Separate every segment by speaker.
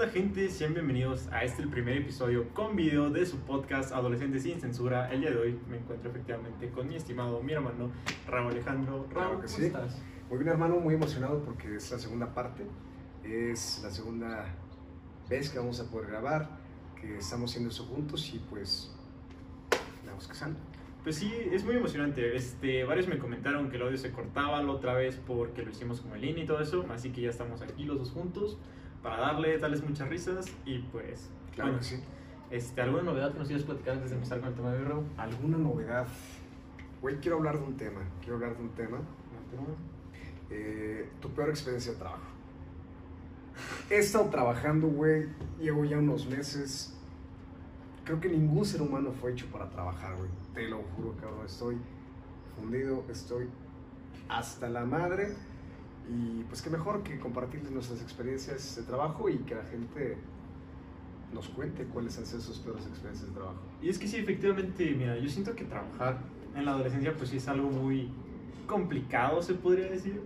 Speaker 1: onda gente? Sean bienvenidos a este el primer episodio con video de su podcast Adolescentes sin Censura. El día de hoy me encuentro efectivamente con mi estimado, mi hermano Raúl Alejandro. Raúl,
Speaker 2: Claro
Speaker 1: ¿cómo
Speaker 2: sí.
Speaker 1: estás?
Speaker 2: Muy bien, hermano, muy emocionado porque es la segunda parte. Es la segunda vez que vamos a poder grabar, que estamos haciendo eso juntos y pues veamos que sale.
Speaker 1: Pues sí, es muy emocionante. Este, varios me comentaron que el audio se cortaba la otra vez porque lo hicimos como en línea y todo eso, así que ya estamos aquí los dos juntos para darle, darles muchas risas y pues...
Speaker 2: Claro
Speaker 1: bueno,
Speaker 2: que sí.
Speaker 1: Este, ¿Alguna novedad que nos quieras platicar antes de empezar con el tema de Raúl?
Speaker 2: ¿Alguna novedad? Güey, quiero hablar de un tema. Quiero hablar de un tema. Eh, tu peor experiencia de trabajo. He estado trabajando, güey. Llevo ya unos meses. Creo que ningún ser humano fue hecho para trabajar, güey. Te lo juro, cabrón. Estoy fundido, estoy hasta la madre. Y pues qué mejor que compartirles nuestras experiencias de trabajo y que la gente nos cuente cuáles han sido sus peores experiencias de trabajo.
Speaker 1: Y es que sí, efectivamente, mira, yo siento que trabajar en la adolescencia pues sí es algo muy complicado, se podría decir,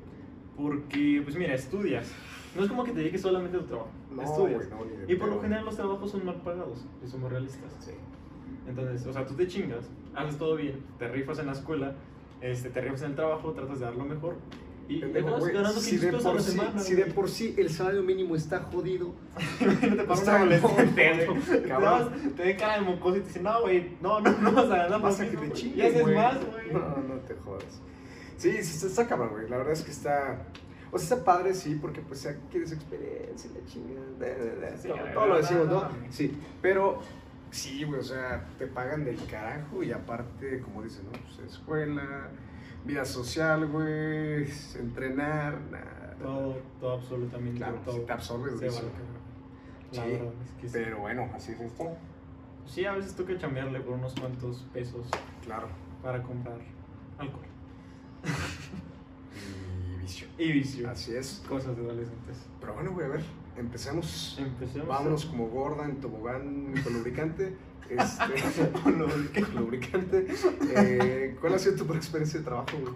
Speaker 1: porque pues mira, estudias. No es como que te dediques solamente a tu trabajo, estudias.
Speaker 2: no, ni de
Speaker 1: y por lo
Speaker 2: pedo.
Speaker 1: general los trabajos son mal pagados, si somos realistas.
Speaker 2: Sí.
Speaker 1: Entonces, o sea, tú te chingas, haces todo bien, te rifas en la escuela, este, te rifas en el trabajo, tratas de dar lo mejor y
Speaker 2: Pendejo,
Speaker 1: acabas
Speaker 2: güey,
Speaker 1: ganando
Speaker 2: si
Speaker 1: 500
Speaker 2: de, por sí,
Speaker 1: semana.
Speaker 2: si de por sí el salario mínimo está jodido,
Speaker 1: te pasa un
Speaker 2: Está
Speaker 1: adolescente,
Speaker 2: moco,
Speaker 1: güey.
Speaker 2: cabrón.
Speaker 1: Te ven cara de mocoso y te dicen, no, güey, no, no, no vas a ganar más
Speaker 2: pasa que te
Speaker 1: Y
Speaker 2: chingue,
Speaker 1: haces más, güey.
Speaker 2: No, no te jodas. Sí, está, está cabrón, güey. La verdad es que está. O sea, está padre, sí, porque pues quieres experiencia, la chingada.
Speaker 1: Sí,
Speaker 2: todo,
Speaker 1: la
Speaker 2: todo lo decimos,
Speaker 1: no.
Speaker 2: Sí, pero sí, güey, o sea, te pagan del carajo y aparte, como dicen, ¿no? Pues escuela, vida social, güey, entrenar, nada.
Speaker 1: Todo, todo, absolutamente
Speaker 2: Claro,
Speaker 1: todo.
Speaker 2: sí te absorbes
Speaker 1: se
Speaker 2: de
Speaker 1: va
Speaker 2: eso. Sí,
Speaker 1: verdad es que sí.
Speaker 2: Pero bueno, así es esto.
Speaker 1: Sí, a veces toca chambearle por unos cuantos pesos
Speaker 2: Claro.
Speaker 1: para comprar alcohol.
Speaker 2: Y vicio.
Speaker 1: Y vicio.
Speaker 2: Así es.
Speaker 1: Cosas de adolescentes.
Speaker 2: Pero bueno, güey, a ver, empecemos.
Speaker 1: Empecemos.
Speaker 2: Vámonos como gorda en tobogán con lubricante. Este,
Speaker 1: con
Speaker 2: lubricante. Eh, ¿Cuál ha sido tu experiencia de trabajo, güey?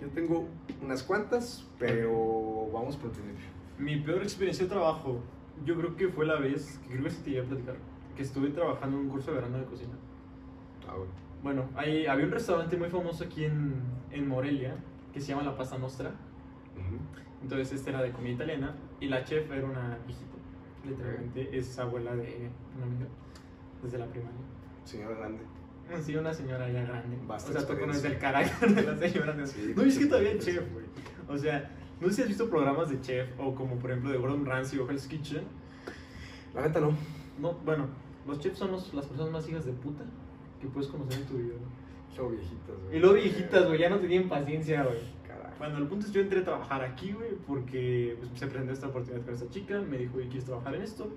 Speaker 2: Yo tengo unas cuantas, pero vamos por principio.
Speaker 1: Mi peor experiencia de trabajo, yo creo que fue la vez, que creo que sí te iba a platicar, que estuve trabajando en un curso de verano de cocina.
Speaker 2: Ah, güey.
Speaker 1: Bueno, hay, había un restaurante muy famoso aquí en, en Morelia que se llama La Pasta Nostra. Entonces este era de comida italiana y la chef era una viejita. Literalmente es abuela de una amiga desde la primaria.
Speaker 2: Señora grande.
Speaker 1: Sí, una señora ya grande.
Speaker 2: Basta
Speaker 1: o sea, tú conoces el carácter de la señora.
Speaker 2: Sí,
Speaker 1: no, es que todavía es chef, güey. O sea, no sé si has visto programas de chef o como por ejemplo de Gordon Ramsay o Hell's Kitchen.
Speaker 2: La neta no.
Speaker 1: No, bueno, los chefs son los- las personas más hijas de puta que puedes conocer en tu vida. güey.
Speaker 2: Luego viejitas, güey.
Speaker 1: Y luego viejitas, güey, ya no tenían paciencia, güey. Bueno, el punto es que yo entré a trabajar aquí, güey, porque pues, se presentó esta oportunidad con esta chica, me dijo, ¿y quieres trabajar en esto?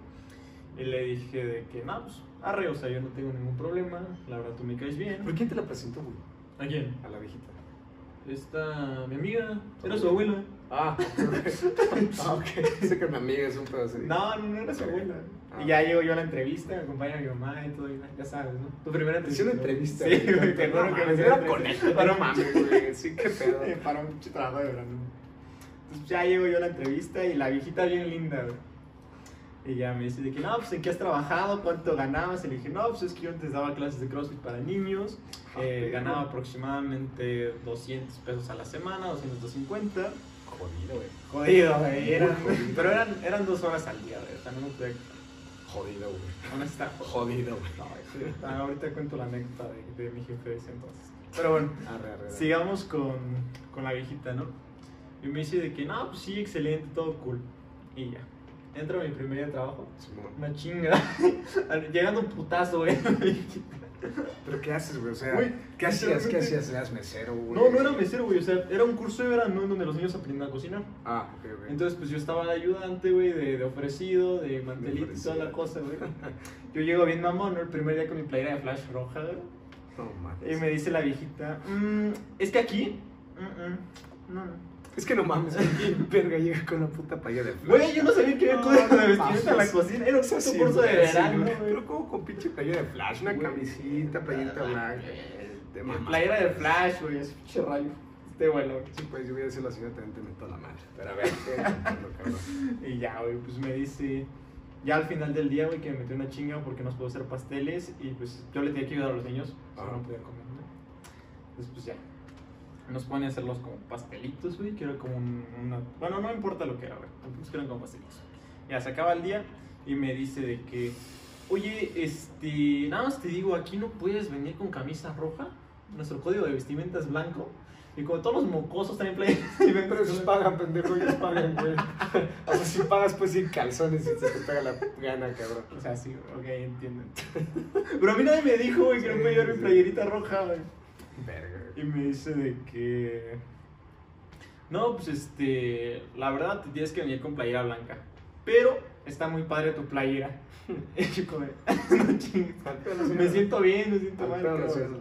Speaker 1: Y le dije de que, no, pues, arre, o sea, yo no tengo ningún problema, la verdad tú me caes bien.
Speaker 2: ¿Por quién te la presentó, güey?
Speaker 1: ¿A quién?
Speaker 2: A la viejita.
Speaker 1: Esta, mi amiga, era su abuela.
Speaker 2: Ah, ah, ok. Sé que mi amiga es un pedo así.
Speaker 1: No, no, no era su abuela.
Speaker 2: Ah.
Speaker 1: Y ya llego yo a la entrevista, me acompaña mi mamá y todo, y ya sabes, ¿no? Tu primera
Speaker 2: hicieron
Speaker 1: entrevista.
Speaker 2: entrevista.
Speaker 1: Sí, güey, te
Speaker 2: No
Speaker 1: juro que me hicieron
Speaker 2: con él. No mames, güey. Sí, qué pedo.
Speaker 1: Eh, para un trabajo de verano. Entonces ya llego yo a la entrevista y la viejita bien linda, güey. Y ya me dice de que, no, pues en qué has trabajado, cuánto ganabas. Y le dije, no, pues es que yo antes daba clases de CrossFit para niños.
Speaker 2: Ah,
Speaker 1: eh, ganaba aproximadamente 200 pesos a la semana, 250.
Speaker 2: Jodido, güey.
Speaker 1: Jodido, güey. eran- pero eran, eran dos horas al día, güey. O sea, no me pude.
Speaker 2: Jodido, güey.
Speaker 1: Honesta.
Speaker 2: Jodido, güey.
Speaker 1: No, sí, ah, ahorita cuento la anécdota de, de mi jefe de ese entonces. Pero bueno.
Speaker 2: Arre, arre, arre.
Speaker 1: Sigamos con, con la viejita, ¿no? Y me dice de que, no, pues sí, excelente, todo cool. Y ya. Entro a mi primer día de trabajo. Una chinga. Llegando un putazo, güey.
Speaker 2: ¿Pero qué haces, güey? O sea,
Speaker 1: Güey,
Speaker 2: ¿qué hacías? ¿Qué hacías? ¿Eras mesero, güey?
Speaker 1: No, no era mesero, güey. O sea, era un curso de verano en donde los niños aprenden a cocinar.
Speaker 2: Ah, ok, ok.
Speaker 1: Entonces, pues yo estaba de ayudante, güey, de, de ofrecido, de mantelito y toda la cosa, güey. Yo llego bien mamón, ¿no? El primer día con mi playera de flash roja, güey.
Speaker 2: No mames.
Speaker 1: Y me dice la viejita, "Mm, es que aquí... mm, mm, no, no.
Speaker 2: Es que no mames, ¿quién verga llega con una puta paya de flash?
Speaker 1: Güey, yo no sabía que
Speaker 2: No,
Speaker 1: cosas de
Speaker 2: no
Speaker 1: vestimenta en la cocina. Era un puto
Speaker 2: así,
Speaker 1: curso de verano,
Speaker 2: güey. Pero como con pinche playera de flash, una camisita, playerita blanca. De.
Speaker 1: Playera de flash, güey, es pinche rayo. Este bueno.
Speaker 2: Sí, pues yo voy a decir la señora también te meto la madre. Pero a ver, ¿qué?
Speaker 1: Y ya, güey, pues me dice, Ya al final del día, güey, que me metió una chinga porque nos pudo hacer pasteles y pues yo le tenía que ayudar a los niños, o sea,
Speaker 2: Ajá.
Speaker 1: no podía comer, ¿no? Entonces, pues ya. Nos pone a hacerlos como pastelitos, güey, que era como un- una... Bueno, no importa lo que era, güey, tampoco eran como pastelitos. Ya, se acaba el día y me dice de que, oye, este, nada más te digo, aquí no puedes venir con camisa roja, nuestro código de vestimenta es blanco. Y como todos los mocosos traen play, y ven
Speaker 2: Pero ellos pagan, pendejo, ellos pagan, güey. O sea, si pagas, pues ir calzones y se te pega la gana, cabrón.
Speaker 1: O sea, sí, ok, entienden. Pero a mí nadie me dijo, güey, que no podía llevar mi playerita roja, güey.
Speaker 2: Verga,
Speaker 1: Y me dice de que. No, pues este. La verdad, te tienes que venir con playera blanca. Pero está muy padre tu playera. Y yo como, no chingues. Me siento bien, me siento
Speaker 2: Al
Speaker 1: mal.
Speaker 2: señora.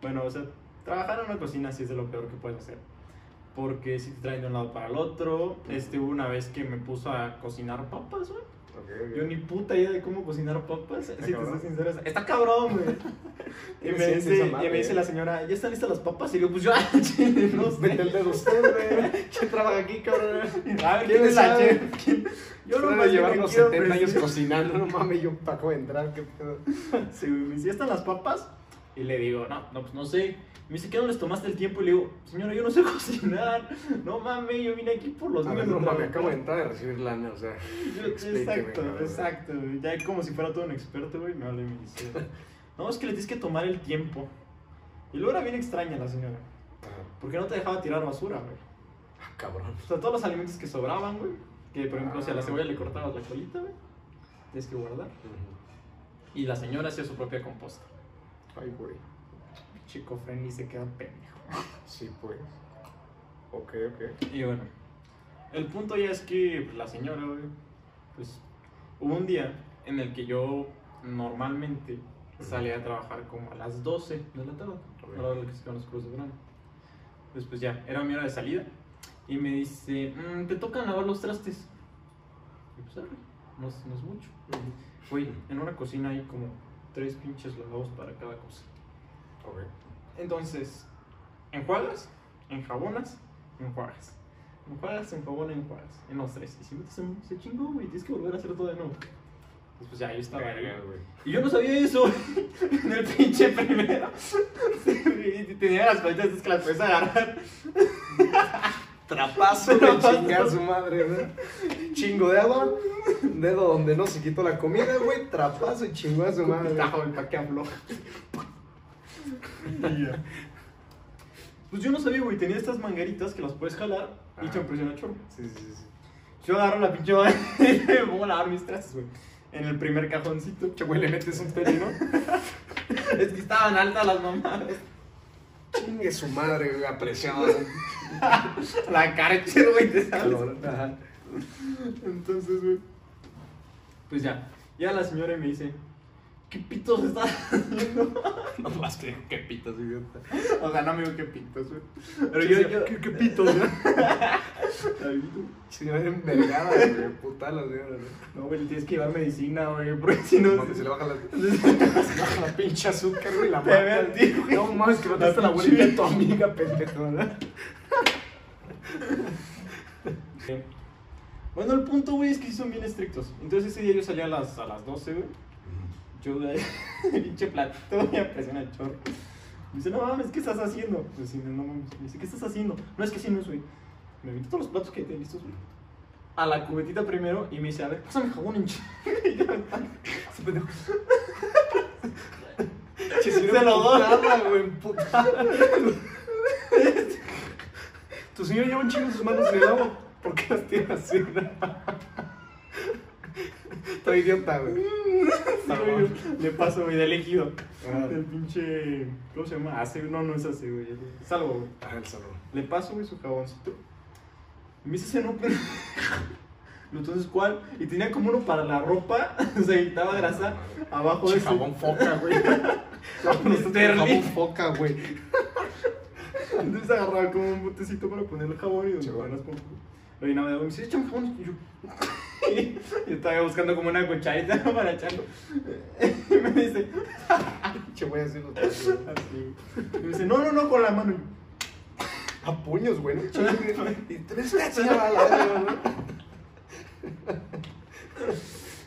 Speaker 1: Bueno, o sea, trabajar en una cocina sí es de lo peor que puedes hacer. Porque si te traen de un lado para el otro. Este hubo una vez que me puso a cocinar papas, güey. Yo ni puta idea de cómo cocinar papas. Si te
Speaker 2: cabrón.
Speaker 1: soy sincero, está cabrón, güey. Y me,
Speaker 2: Sí,
Speaker 1: dice,
Speaker 2: esa
Speaker 1: y
Speaker 2: madre,
Speaker 1: me dice
Speaker 2: eh.
Speaker 1: la señora, ¿ya están listas las papas? Y digo, pues yo, ah, no
Speaker 2: Vete el
Speaker 1: sé.
Speaker 2: dedo usted, güey. ¿Quién trabaja aquí, cabrón?
Speaker 1: A ver,
Speaker 2: ¿Quién
Speaker 1: ¿quién es la chef? ¿Quién? Yo no me quiero
Speaker 2: 70 años cocinando, no mames, yo de entrar, qué pedo.
Speaker 1: Sí, güey, me dice, ¿ya están las papas? Y le digo, no, no, pues no sé. Me dice, ¿qué no les tomaste el tiempo? Y le digo, señora, yo no sé cocinar. No mames, yo vine aquí por los niños.
Speaker 2: no
Speaker 1: de
Speaker 2: mames, acabo de
Speaker 1: trabajar".
Speaker 2: entrar a recibir lana, o sea.
Speaker 1: Exacto, exacto. Ya como si fuera todo un experto, güey, me habla y me dice, no, es que le tienes que tomar el tiempo. Y luego era bien extraña la señora,
Speaker 2: Ah,
Speaker 1: porque no te dejaba tirar basura, güey.
Speaker 2: cabrón.
Speaker 1: O sea, todos los alimentos que sobraban, güey, que por ejemplo, si a la
Speaker 2: Ah.
Speaker 1: cebolla le cortabas la colita, güey, tienes que guardar. Y la señora hacía su propia composta.
Speaker 2: Ay, güey.
Speaker 1: Chico Frenny se queda pendejo.
Speaker 2: Sí, pues. Ok, ok.
Speaker 1: Y bueno, el punto ya es que la señora, güey, pues hubo un día en el que yo normalmente salía a trabajar como a las 12 de la tarde, a la hora la que se van los cursos de verano. Después ya, era mi hora de salida y me dice, "Mm, te tocan lavar los trastes. Y pues, arre, no, es- no es mucho. Güey, en una cocina hay como tres pinches lavabos para cada cosa.
Speaker 2: Ok.
Speaker 1: Entonces, enjuagas, enjabonas, enjuagas. Enjuagas, enjabonas, enjuagas. En los tres. Y si metes en- se chingó, güey, tienes que volver a hacer todo de nuevo. Entonces, pues ya, yo estaba.
Speaker 2: Verga, güey.
Speaker 1: Y yo no sabía eso en el pinche primero. tenía las palitas esas que las puedes agarrar.
Speaker 2: Trapazo, güey, chingar su madre, ¿no? Chingo de agua, dedo donde no se quitó la comida, güey, trapazo y chingó a su madre.
Speaker 1: El pa' que afloja. Pues yo no sabía, güey, tenía estas mangueritas que las puedes jalar y te presiona chorro.
Speaker 2: Sí, sí, sí, sí.
Speaker 1: Yo agarro la pinche y me pongo a lavar mis trastes, güey. En el primer cajoncito.
Speaker 2: Che, güey, le metes un peli, ¿no?
Speaker 1: Es que estaban altas las mamadas.
Speaker 2: Chingue su madre, güey, apreciado.
Speaker 1: La cárcel, güey, te sabes. Entonces, güey. Pues ya. Ya la señora me dice, ¿qué pitos estás haciendo?
Speaker 2: No más que qué pitos, idiota.
Speaker 1: O sea, no me digo qué pitos, güey. Pero yo, yo...
Speaker 2: ¿Qué, qué pitos, no?
Speaker 1: Ay,
Speaker 2: Señora envergada, güey, puta la señora, ¿no?
Speaker 1: No, güey, le tienes que llevar medicina, güey, porque si no...
Speaker 2: Mames, se le baja la, se le baja la pinche azúcar, güey, la mata.
Speaker 1: ti, güey.
Speaker 2: No mames, que mataste a la abuelita de tu amiga, pendejo, ¿no?
Speaker 1: Bueno, el punto, güey, es que sí son bien estrictos. Entonces ese día yo salía a las, a las 12, güey. Yo, pinche platito, me presiona el chorro. Me dice, no mames, ¿qué estás haciendo? Pues sí, no mames. Me dice, ¿qué estás haciendo? No, es que sí, no es, güey. Me metí todos los platos que tenía listos, güey. A la cubetita primero y me dice, a ver, pásame jabón en ch-". Y yo,
Speaker 2: Ese pendejo.
Speaker 1: Se lo doy.
Speaker 2: güey. Tu señor lleva un chingo sus manos en el agua. ¿Por qué las tira así? Está idiota, güey.
Speaker 1: Sí, güey, le paso, güey, de líquido.
Speaker 2: Ah.
Speaker 1: Del pinche. ¿Cómo se llama? Ace, no, no es ace, güey. Es algo, güey.
Speaker 2: Ah, el salón.
Speaker 1: Le paso, güey, su jaboncito. Y me dice, ese no, pero... Entonces, ¿cuál? Y tenía como uno para la ropa, o sea, quitaba grasa abajo de ese.
Speaker 2: jabón foca, güey. Jabón foca, güey.
Speaker 1: Entonces agarraba como un botecito para ponerle jabón y donde
Speaker 2: bueno.
Speaker 1: las pompas. Lo llenaba de agua y me dice, échame jabón. Y yo... yo estaba buscando como una cucharita para echarlo. Y me dice,
Speaker 2: Che, voy a decir los puños.
Speaker 1: así. Y me dice, no, no, no, con la mano.
Speaker 2: A puños, güey. Y a la verga, güey.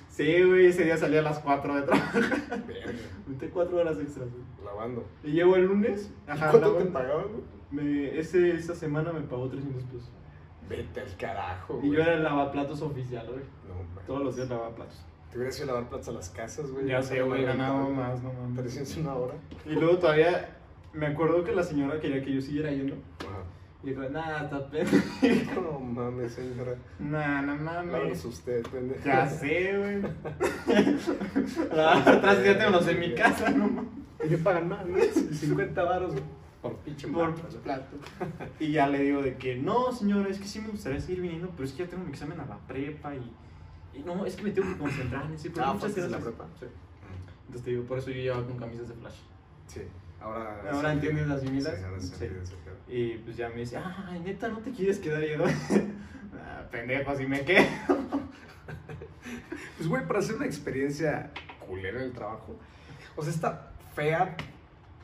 Speaker 1: Sí, güey, ese día salí a las 4 de trabajo. Metí 4 horas extras, güey.
Speaker 2: lavando.
Speaker 1: Y llego el lunes. Ajá,
Speaker 2: ¿Cuánto te pagaban, güey?
Speaker 1: me, ese, esa semana me pagó 300 pesos.
Speaker 2: Vete al carajo,
Speaker 1: Y
Speaker 2: güey.
Speaker 1: yo era el lavaplatos oficial, güey.
Speaker 2: No, man.
Speaker 1: Todos los días lavaba-platos.
Speaker 2: Te hubieras ido a lavar platos a las casas, güey.
Speaker 1: Ya sé, güey, ganaba más, no mames.
Speaker 2: 300 una hora.
Speaker 1: Y luego todavía me acuerdo que la señora quería que yo siguiera yendo.
Speaker 2: Ajá.
Speaker 1: Y dijo, nah, está pena.
Speaker 2: No mames, señora.
Speaker 1: Nah, no
Speaker 2: Lávanos
Speaker 1: mames.
Speaker 2: usted, pendejo.
Speaker 1: Ya sé, güey. Atrás ya tengo los en mi casa, no mames.
Speaker 2: ¿Y qué pagan más, no? 50 varos güey, por pinche
Speaker 1: Por
Speaker 2: plato.
Speaker 1: Y ya le digo de que, no, señora, es que sí me gustaría seguir viniendo, pero es que ya tengo mi examen a la prepa y. y no, es que me tengo que concentrar en ese
Speaker 2: Ah,
Speaker 1: muchas
Speaker 2: ¿fuiste de la prepa?
Speaker 1: Sí. Entonces te digo, por eso yo llevaba con camisas de flash.
Speaker 2: Sí. Ahora.
Speaker 1: Ahora
Speaker 2: sí.
Speaker 1: entiendes las similas.
Speaker 2: Sí, ahora sí.
Speaker 1: Y pues ya me dice, ay, neta, ¿no te quieres quedar? Y yo, ah, pendejo, así me quedo.
Speaker 2: Pues, güey, para hacer una experiencia culera en el trabajo. O sea, está fea,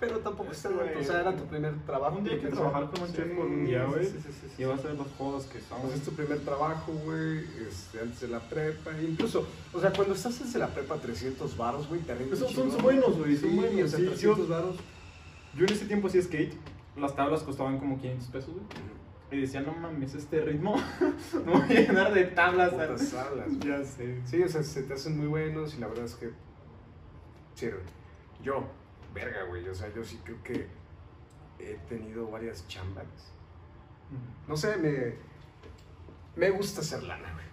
Speaker 2: pero tampoco mal.
Speaker 1: güey.
Speaker 2: O sea, era tu primer trabajo.
Speaker 1: Un día hay que trabajar como un chef por un día, güey.
Speaker 2: Sí, sí, sí, sí.
Speaker 1: Y vas a ver los juegos que son.
Speaker 2: Pues es tu primer trabajo, güey, este, antes de la prepa. Incluso, o sea, cuando estás desde la prepa 300 varos, güey, te rindes
Speaker 1: Son- son buenos, güey, son
Speaker 2: Sí,
Speaker 1: buenos,
Speaker 2: o sea,
Speaker 1: sí,
Speaker 2: 300
Speaker 1: yo-
Speaker 2: varos.
Speaker 1: Yo en ese tiempo hacía skate. Las tablas costaban como 500 pesos, güey. Y decía, no mames, este ritmo no voy a llenar de tablas.
Speaker 2: Putas güey.
Speaker 1: Ya sé.
Speaker 2: Sí, o sea, se te hacen muy buenos y la verdad es que sirven. Yo, verga, güey, o sea, yo sí creo que he tenido varias chambas. No sé, me, me gusta hacer lana, güey.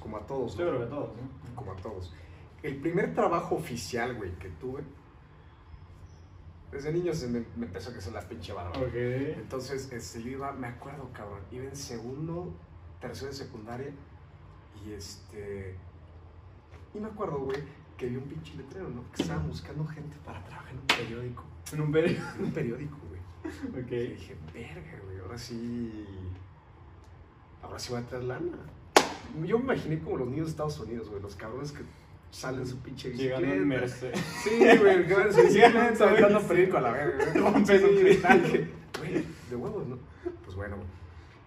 Speaker 2: Como a todos,
Speaker 1: Yo
Speaker 2: ¿no?
Speaker 1: creo que todos, ¿no?
Speaker 2: Como a todos. El primer trabajo oficial, güey, que tuve, desde niño se me, me empezó a crecer la pinche barba.
Speaker 1: Ok.
Speaker 2: Entonces, este, yo iba, me acuerdo, cabrón, iba en segundo, tercero de secundaria y este... Y me acuerdo, güey, que vi un pinche letrero, ¿no? Que estaban buscando gente para trabajar en un periódico.
Speaker 1: En un periodo.
Speaker 2: En un periódico, güey. Y
Speaker 1: Ok.
Speaker 2: dije, verga, güey, ahora sí... Ahora sí voy a traer lana. Yo me imaginé como los niños de Estados Unidos, güey, los cabrones que salen en su pinche bicicleta.
Speaker 1: Llegando en Mercedes.
Speaker 2: Sí, güey, en su
Speaker 1: Llegando,
Speaker 2: bicicleta, aventando periódico a la verga. güey.
Speaker 1: Un cristal.
Speaker 2: Güey, de huevos, ¿no? Pues bueno.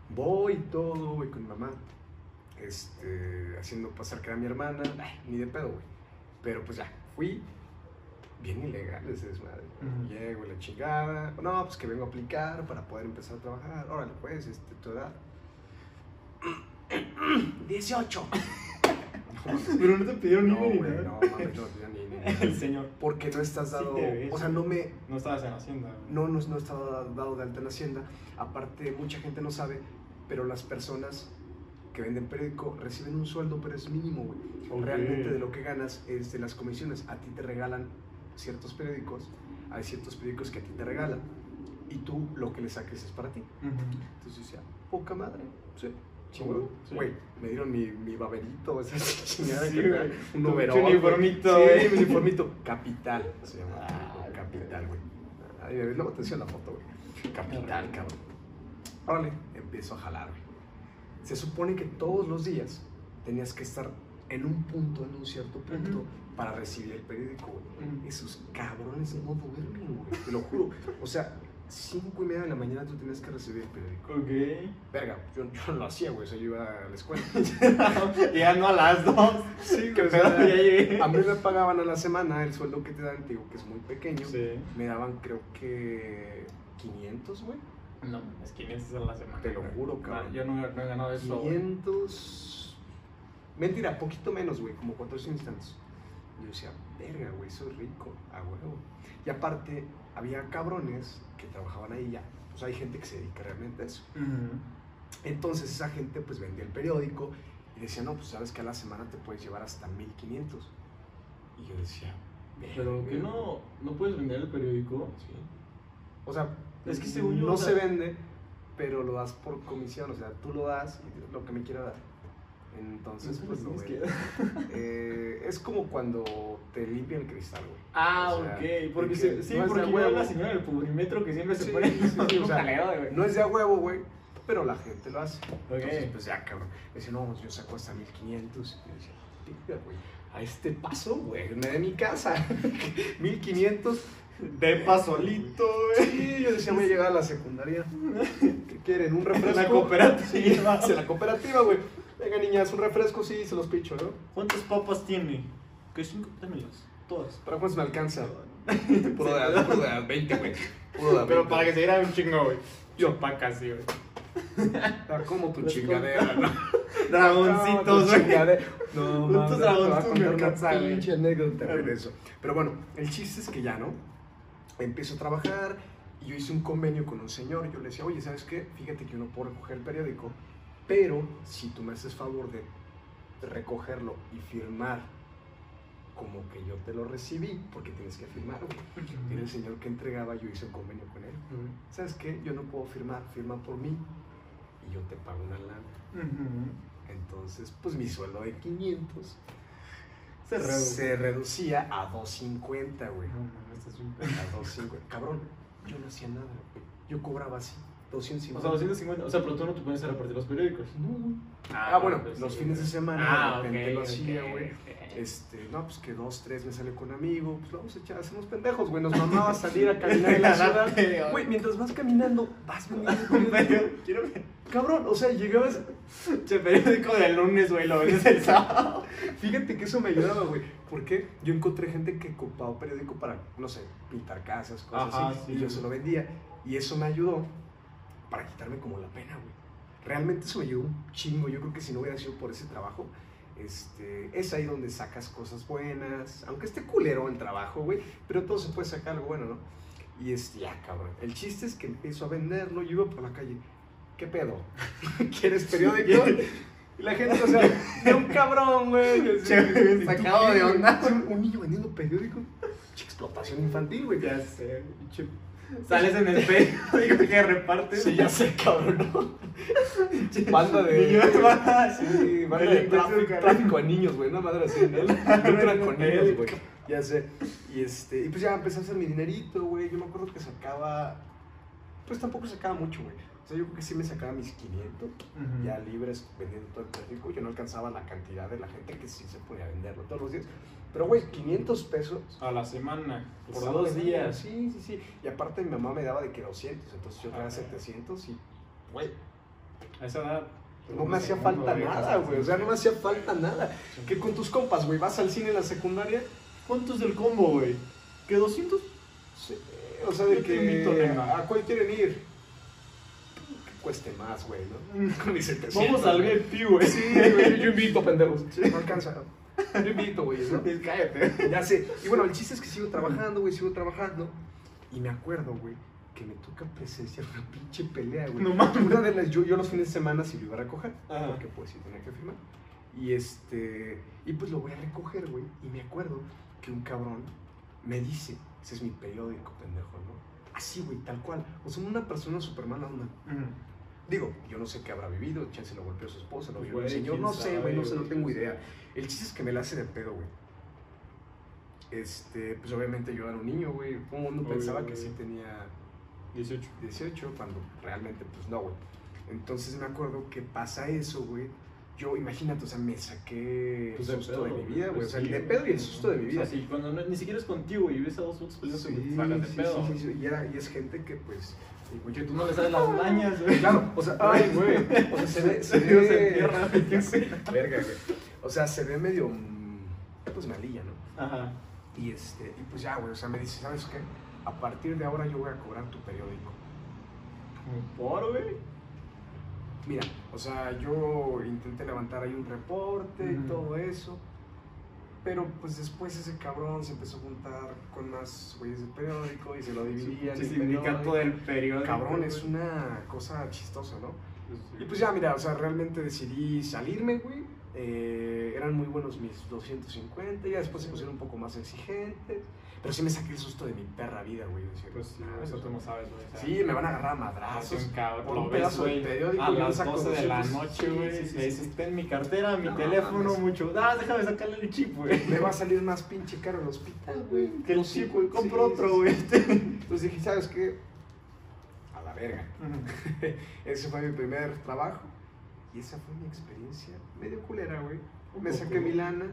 Speaker 2: Voy y todo, güey, con mi mamá. Este, haciendo pasar que era mi hermana. Ay, ni de pedo, güey. Pero pues ya, fui bien ilegal ese desmadre. Llego la chingada. No, pues que vengo a aplicar para poder empezar a trabajar. Órale, pues, este, tu edad. 18.
Speaker 1: Pero no te pidieron
Speaker 2: No,
Speaker 1: ni
Speaker 2: güey, no, mames, no, no, ni, ni.
Speaker 1: El señor.
Speaker 2: Porque no estás dado.
Speaker 1: te ves.
Speaker 2: o sea, no me.
Speaker 1: No estabas en Hacienda.
Speaker 2: No, no, no estaba dado de alta en Hacienda. Aparte, mucha gente no sabe, pero las personas que venden periódico reciben un sueldo, pero es mínimo, güey.
Speaker 1: Ok.
Speaker 2: Realmente de lo que ganas es de las comisiones. A ti te regalan ciertos periódicos, hay ciertos periódicos que a ti te regalan. Y tú lo que le saques es para ti.
Speaker 1: Ujú.
Speaker 2: Entonces decía, poca madre, sí.
Speaker 1: Chingón, sí.
Speaker 2: Güey, me dieron mi, mi baberito, esa chingada
Speaker 1: Sí,
Speaker 2: que
Speaker 1: güey.
Speaker 2: un güey.
Speaker 1: uniformito,
Speaker 2: Sí, mi uniformito. Capital, se llama.
Speaker 1: Ah,
Speaker 2: Capital, güey. Ay, me luego te enseño la foto, güey. Capital, cabrón. Órale, empiezo a jalar, güey. Se supone que todos los días tenías que estar en un punto, en un cierto punto, para recibir el periódico. Esos cabrones no duermen, güey. Te lo juro. O sea, cinco y media de la mañana tú tenías que recibir el periódico.
Speaker 1: Ok.
Speaker 2: Verga, yo, yo no lo hacía, güey. O sea, yo iba a la escuela.
Speaker 1: ya no a las dos.
Speaker 2: Sí,
Speaker 1: ¿Qué
Speaker 2: güey, o
Speaker 1: pedo?
Speaker 2: sea,
Speaker 1: Ya llegué.
Speaker 2: A mí me pagaban a la semana el sueldo que te dan, te digo que es muy pequeño.
Speaker 1: Sí.
Speaker 2: Me daban, creo que 500, güey.
Speaker 1: No, es 500 a la semana.
Speaker 2: Te lo juro, cabrón.
Speaker 1: No, yo no, no he ganado eso. güey.
Speaker 2: 500. Mentira, poquito menos, güey, como 400 tantos. Yo decía, verga, güey, soy rico, a huevo. Y aparte, había cabrones que trabajaban ahí ya. Pues hay gente que se dedica realmente a eso. Entonces esa gente pues vendía el periódico y decía, no, pues sabes que a la semana te puedes llevar hasta 1500. Y yo decía,
Speaker 1: Pero que no, no puedes vender el periódico.
Speaker 2: Sí. O sea,
Speaker 1: Es que según yo,
Speaker 2: no
Speaker 1: o
Speaker 2: se vende, pero lo das por comisión. O sea, tú lo das y lo que me quiera dar. Entonces, pues lo
Speaker 1: que-
Speaker 2: Eh, es como cuando te limpian el cristal, güey.
Speaker 1: Ah,
Speaker 2: O sea,
Speaker 1: ok. Porque se- sí,
Speaker 2: no de
Speaker 1: porque
Speaker 2: huevo.
Speaker 1: la señora del publimetro que siempre se
Speaker 2: Sí,
Speaker 1: pone
Speaker 2: sí, sí, o sea,
Speaker 1: jaleo.
Speaker 2: No es de a huevo, güey, pero la gente lo hace.
Speaker 1: Ok.
Speaker 2: Entonces, pues ya, cabrón. Dice, no, yo saco hasta 1500. Y yo decía, "Verga, güey, a este paso, güey, me de mi casa. 1500.
Speaker 1: De pasolito, güey.
Speaker 2: Sí, yo decía, voy a llegar a la secundaria. ¿Qué quieren? ¿Un refresco?
Speaker 1: La cooperativa.
Speaker 2: Sí, la cooperativa, güey. Venga, niñas, un refresco, sí, se los picho, ¿no?
Speaker 1: ¿Cuántas papas tiene? ¿Qué cinco? Dámelas. Todas.
Speaker 2: ¿Para cuántos me alcanza? Puro de a- puro de a 20, güey. Puro de a 20.
Speaker 1: Pero para que se diera un chingo, güey. Yo pa' casi, güey.
Speaker 2: Ah, como tu chingadera, ¿no?
Speaker 1: Dragoncitos,
Speaker 2: No,
Speaker 1: güey.
Speaker 2: No,
Speaker 1: Estos
Speaker 2: te voy a
Speaker 1: dragoncitos me alcanzan, güey.
Speaker 2: pinche anécdota, eso. Pero bueno, el chiste es que ya, ¿no? Empiezo a trabajar y yo hice un convenio con un señor. Yo le decía, oye, ¿sabes qué? Fíjate que yo no puedo recoger el periódico, pero si tú me haces favor de recogerlo y firmar como que yo te lo recibí, porque tienes que firmar. Y el señor que entregaba, yo hice un convenio con él. ¿Sabes qué? Yo no puedo firmar, firma por mí y yo te pago una lana. Entonces, pues mi sueldo de 500
Speaker 1: Se redujo.
Speaker 2: se reducía a 250, güey.
Speaker 1: No, estás bien
Speaker 2: A 250. Cabrón, yo no hacía nada. güey. Yo cobraba así,
Speaker 1: O
Speaker 2: 250.
Speaker 1: sea, 250. O sea, pero tú no te pones a repartir los periódicos.
Speaker 2: No, güey.
Speaker 1: Ah,
Speaker 2: Ah, bueno,
Speaker 1: pues
Speaker 2: los
Speaker 1: sí,
Speaker 2: fines de semana
Speaker 1: Ah,
Speaker 2: de repente
Speaker 1: ok,
Speaker 2: lo hacía, güey. Este, no, pues que dos, tres me sale con amigo, pues vamos a echar, hacemos pendejos, güey. Nos mamaba salir a caminar en la ciudad. Güey, mientras vas caminando, vas vendiendo
Speaker 1: quiero ver.
Speaker 2: Cabrón, o sea, llegabas.
Speaker 1: Che, periódico del lunes, güey, lo vendes el sábado.
Speaker 2: Fíjate que eso me ayudaba, güey. Porque yo encontré gente que ocupaba periódico para, no sé, pintar casas, cosas
Speaker 1: Ajá,
Speaker 2: así.
Speaker 1: sí.
Speaker 2: Y yo se lo vendía. Y eso me ayudó para quitarme como la pena, güey. Realmente eso me ayudó un chingo. Yo creo que si no hubiera sido por ese trabajo, este, es ahí donde sacas cosas buenas. Aunque esté culero el trabajo, güey. Pero todo se puede sacar algo bueno, ¿no? Y este, ya, cabrón. El chiste es que empiezo a venderlo. Yo iba por la calle. ¿Qué pedo? ¿Quieres periódico? Y la gente, o sea, de un cabrón, güey. y así,
Speaker 1: Che,
Speaker 2: ¿y tú
Speaker 1: sacado de onda.
Speaker 2: Un, niño vendiendo periódico. Explotación infantil, güey.
Speaker 1: Ya sé. Sales en el periódico que repartes.
Speaker 2: Sí, ya sé, cabrón. ¿no? Banda de.
Speaker 1: Niños.
Speaker 2: Sí, banda de tráfico, tráfico a niños, güey. Una madre así, ¿no? Lucran con ellos, güey. Ya sé. Y este. Y pues ya empecé a hacer mi dinerito, güey. Yo me acuerdo que sacaba. Pues tampoco sacaba mucho, güey. O sea, yo creo que sí me sacaba mis 500
Speaker 1: Ujú.
Speaker 2: ya libres vendiendo todo el periódico. Yo no alcanzaba la cantidad de la gente que sí se ponía a venderlo todos los días. Pero, güey, 500 pesos.
Speaker 1: A la semana, por dos días.
Speaker 2: Sí, sí, sí. Y aparte mi mamá me daba de que 200, entonces yo traía
Speaker 1: Ah.
Speaker 2: 700 y, güey,
Speaker 1: A esa edad.
Speaker 2: no me hacía falta nada, güey. O sea, no me hacía falta nada. Que con tus compas, güey, vas al cine en la secundaria.
Speaker 1: ¿Cuántos del combo, güey? ¿Qué 200?
Speaker 2: Sí, o sea, de que. ¿A cuál quieren ir? Que cueste más, güey, ¿no? Con mis 700.
Speaker 1: Vamos al güey.
Speaker 2: Sí, güey, yo invito, pendejos. No alcanza. Yo invito, güey, ¿no?
Speaker 1: Cállate.
Speaker 2: Ya sé. Y bueno, el chiste es que sigo trabajando, güey, sigo trabajando. Y me acuerdo, güey, que me toca presenciar una pinche pelea, güey.
Speaker 1: No mames.
Speaker 2: Una de las, yo, yo los fines de semana sí lo iba a recoger,
Speaker 1: Ajá.
Speaker 2: porque pues sí tenía que firmar. Y este, y pues lo voy a recoger, güey. Y me acuerdo que un cabrón me dice, ese es mi periódico, pendejo, ¿no? Así, güey, tal cual. O sea, una persona súper mala onda. Digo, yo no sé qué habrá vivido, chance lo golpeó su esposa, lo violó el señor, no sé, güey, no sé, no tengo idea. El chiste es que me la hace de pedo, güey. Este, pues obviamente yo era un niño, güey. Todo el mundo
Speaker 1: Obvio,
Speaker 2: pensaba
Speaker 1: güey.
Speaker 2: que sí tenía
Speaker 1: 18.
Speaker 2: 18, cuando realmente, pues no, güey. Entonces me acuerdo que pasa eso, güey. Yo, imagínate, o sea, me saqué el
Speaker 1: Pues
Speaker 2: susto
Speaker 1: pedo,
Speaker 2: de mi vida, güey. O sea,
Speaker 1: sí,
Speaker 2: el de pedo y el susto de mi vida.
Speaker 1: O sea, sí, cuando no- ni siquiera es contigo y ves a dos otros peleando,
Speaker 2: Sí,
Speaker 1: sacas de
Speaker 2: sí,
Speaker 1: pedo.
Speaker 2: sí, sí, sí. Y, era, y es gente que, pues.
Speaker 1: Porque
Speaker 2: yo-
Speaker 1: tú no le sabes las mañas, güey.
Speaker 2: Claro, o sea, ay, güey. O sea, se ve. Se ve
Speaker 1: entierra,
Speaker 2: Verga, güey. O sea, se ve medio. mm, Pues malilla, ¿no?
Speaker 1: Ajá.
Speaker 2: Y este, y pues ya, güey, o sea, me dice, ¿sabes qué? A partir de ahora yo voy a cobrar tu periódico.
Speaker 1: ¿Por, güey?
Speaker 2: Mira, o sea, yo intenté levantar ahí un reporte y todo eso. Pero pues después ese cabrón se empezó a juntar con más güeyes del periódico y se lo dividía
Speaker 1: Sí,
Speaker 2: el
Speaker 1: sindicato del periódico.
Speaker 2: Cabrón, es una cosa chistosa, ¿no?
Speaker 1: Sí.
Speaker 2: Y pues ya, mira, o sea, realmente decidí salirme, güey. Eh, eran muy buenos mis 250, ya después se pusieron un poco más exigentes. Pero sí me saqué el susto de mi perra vida, güey.
Speaker 1: Pues sí,
Speaker 2: "Ah,
Speaker 1: eso tú no sabes, güey. o sea,
Speaker 2: Sí, me van a agarrar a madrazos.
Speaker 1: un cabrón,
Speaker 2: por un
Speaker 1: ves,
Speaker 2: pedazo de
Speaker 1: güey,
Speaker 2: periódico,
Speaker 1: a las
Speaker 2: saco
Speaker 1: 12 de la
Speaker 2: 200,
Speaker 1: noche, güey,
Speaker 2: sí, sí,
Speaker 1: le
Speaker 2: sí.
Speaker 1: dices, ten mi cartera, mi
Speaker 2: No,
Speaker 1: teléfono,
Speaker 2: mames.
Speaker 1: mucho, ah, déjame sacarle el chip, güey.
Speaker 2: Me va a salir más pinche caro el hospital, güey.
Speaker 1: Que el chip, güey, compro otro, güey.
Speaker 2: Entonces dije, ¿sabes qué? A la verga. Ese fue mi primer trabajo. Y esa fue mi experiencia medio culera, güey. Me saqué mi lana,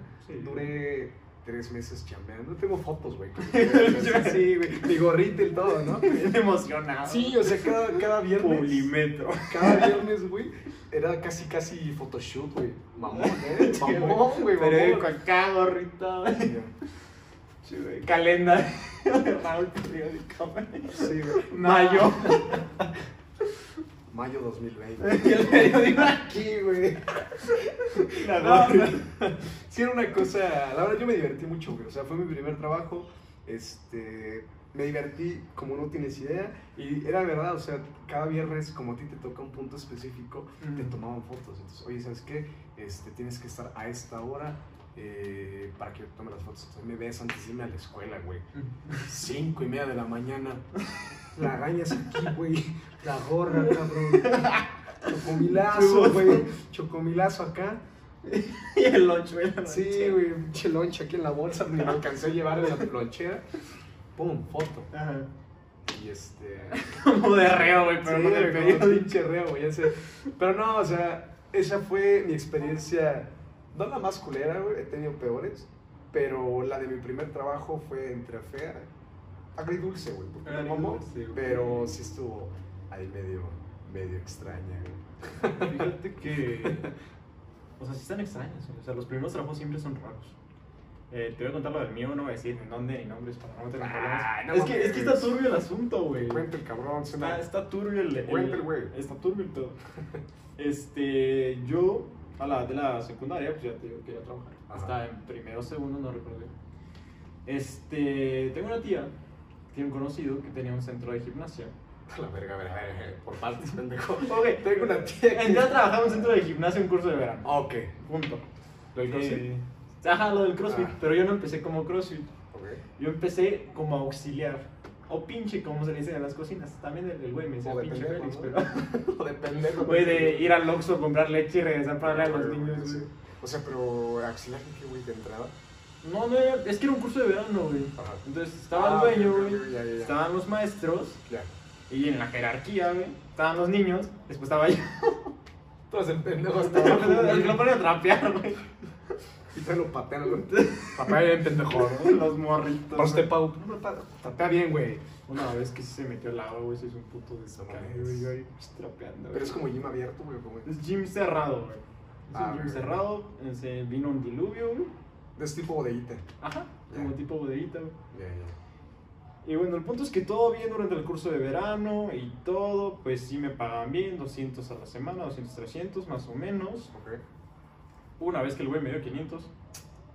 Speaker 2: duré tres meses chambeando. Tengo fotos, güey. Sí, güey. Mi gorrita y todo, ¿no?
Speaker 1: Bien emocionado.
Speaker 2: Sí, o sea, cada, cada viernes.
Speaker 1: Pulimetro.
Speaker 2: Cada viernes, güey, era casi, casi photoshoot, güey. Mamón, ¿eh? Mamón, güey, mamón.
Speaker 1: acá, gorrito, güey.
Speaker 2: Sí,
Speaker 1: güey. Calendario de Raúl periódico, güey.
Speaker 2: Sí, güey.
Speaker 1: Mayo.
Speaker 2: Mayo 2020.
Speaker 1: Y el periódico
Speaker 2: Aquí, güey.
Speaker 1: La
Speaker 2: no. Sí, era una cosa. La verdad, yo me divertí mucho, güey. O sea, fue mi primer trabajo. Este. Me divertí como no tienes idea. Y era verdad, o sea, cada viernes, como a ti te toca un punto específico, te tomaban fotos. Entonces, oye, ¿sabes qué? Este, tienes que estar a esta hora eh, para que yo tome las fotos. Entonces, me ves antes de irme a la escuela, güey. Cinco y media de la mañana. La gañas aquí, güey. La gorra, cabrón. Chocomilazo, güey. Chocomilazo acá.
Speaker 1: Y el loncho, güey.
Speaker 2: Sí, güey. Un chelonche aquí en la bolsa. Ni me alcancé a llevar en la lonchera. Pum, foto.
Speaker 1: Ajá.
Speaker 2: Y este.
Speaker 1: Como de reo, güey, pero
Speaker 2: sí,
Speaker 1: no de
Speaker 2: pinche reo, güey. Pero no, o sea, esa fue mi experiencia. No la más culera, güey. He tenido peores. Pero la de mi primer trabajo fue entre fea. Agridulce, güey. porque me mamó. Pero sí estuvo ahí medio, medio extraña, güey.
Speaker 1: Fíjate que. O sea, sí están extraños. güey. O sea, los primeros trabajos siempre son raros. Eh, te voy a contar lo del mío, no voy a decir en dónde ni nombres para no meterme en problemas.
Speaker 2: No
Speaker 1: es, que, es que está turbio el asunto, güey.
Speaker 2: Cuenta el cabrón, suena-
Speaker 1: Está, está turbio el. el-
Speaker 2: Cuenta el güey.
Speaker 1: Está turbio el todo. Este. Yo, a la de la secundaria, pues ya te digo que iba a trabajar.
Speaker 2: Ajá.
Speaker 1: Hasta en primero o segundo, no recuerdo. Este. Tengo una tía, tiene un conocido que tenía un centro de gimnasia.
Speaker 2: A la verga, a ver, a ver, a ver, por partes, pendejo.
Speaker 1: Ok,
Speaker 2: Tengo una tía que...
Speaker 1: entré a trabajar en un centro de gimnasia un curso de verano.
Speaker 2: Ok.
Speaker 1: Punto.
Speaker 2: ¿Lo del CrossFit?
Speaker 1: Eh, ajá, lo del CrossFit.
Speaker 2: Ah.
Speaker 1: Pero yo no empecé como CrossFit.
Speaker 2: Ok.
Speaker 1: Yo empecé como auxiliar. O pinche, como se le dice en las cocinas. También el el güey me decía
Speaker 2: O de
Speaker 1: pinche
Speaker 2: pendejo,
Speaker 1: Félix,
Speaker 2: ¿no?
Speaker 1: pero.
Speaker 2: O de pendejo.
Speaker 1: Güey, de ir al Oxxo, comprar leche y regresar para darle a los
Speaker 2: Güey,
Speaker 1: niños,
Speaker 2: sí.
Speaker 1: güey.
Speaker 2: O sea, pero auxiliar que güey de entrada.
Speaker 1: No, no, es que era un curso de verano, güey.
Speaker 2: Ajá.
Speaker 1: Entonces estaba
Speaker 2: Ah,
Speaker 1: el dueño, güey. Estaban los maestros.
Speaker 2: Ya.
Speaker 1: Y en la jerarquía, güey. Estaban los niños. Después estaba yo.
Speaker 2: Todos en pendejo
Speaker 1: El
Speaker 2: hasta abajo,
Speaker 1: que
Speaker 2: güey.
Speaker 1: lo ponía a trapear, güey.
Speaker 2: Y te lo patean, güey. Papá bien pendejo, ¿no?
Speaker 1: Los morritos.
Speaker 2: Usted,
Speaker 1: güey.
Speaker 2: Pau. No, pa- Tapea bien, güey.
Speaker 1: Una vez que sí se metió al agua, güey. Se hizo un puto descae,
Speaker 2: mames.
Speaker 1: güey. Yo ahí trapeando,
Speaker 2: Pero es como gym abierto, güey. como-
Speaker 1: Es gym cerrado, güey. Es
Speaker 2: Ah,
Speaker 1: un gym
Speaker 2: ok.
Speaker 1: cerrado. Se vino un diluvio, güey.
Speaker 2: Es tipo bodeguita.
Speaker 1: Ajá. Como tipo bodeguita, güey.
Speaker 2: Ya, ya.
Speaker 1: Y bueno, el punto es que todo bien durante el curso de verano y todo, pues sí me pagaban bien, 200 a la semana, 200, 300 más o menos.
Speaker 2: Ok.
Speaker 1: Una vez que el güey me dio 500,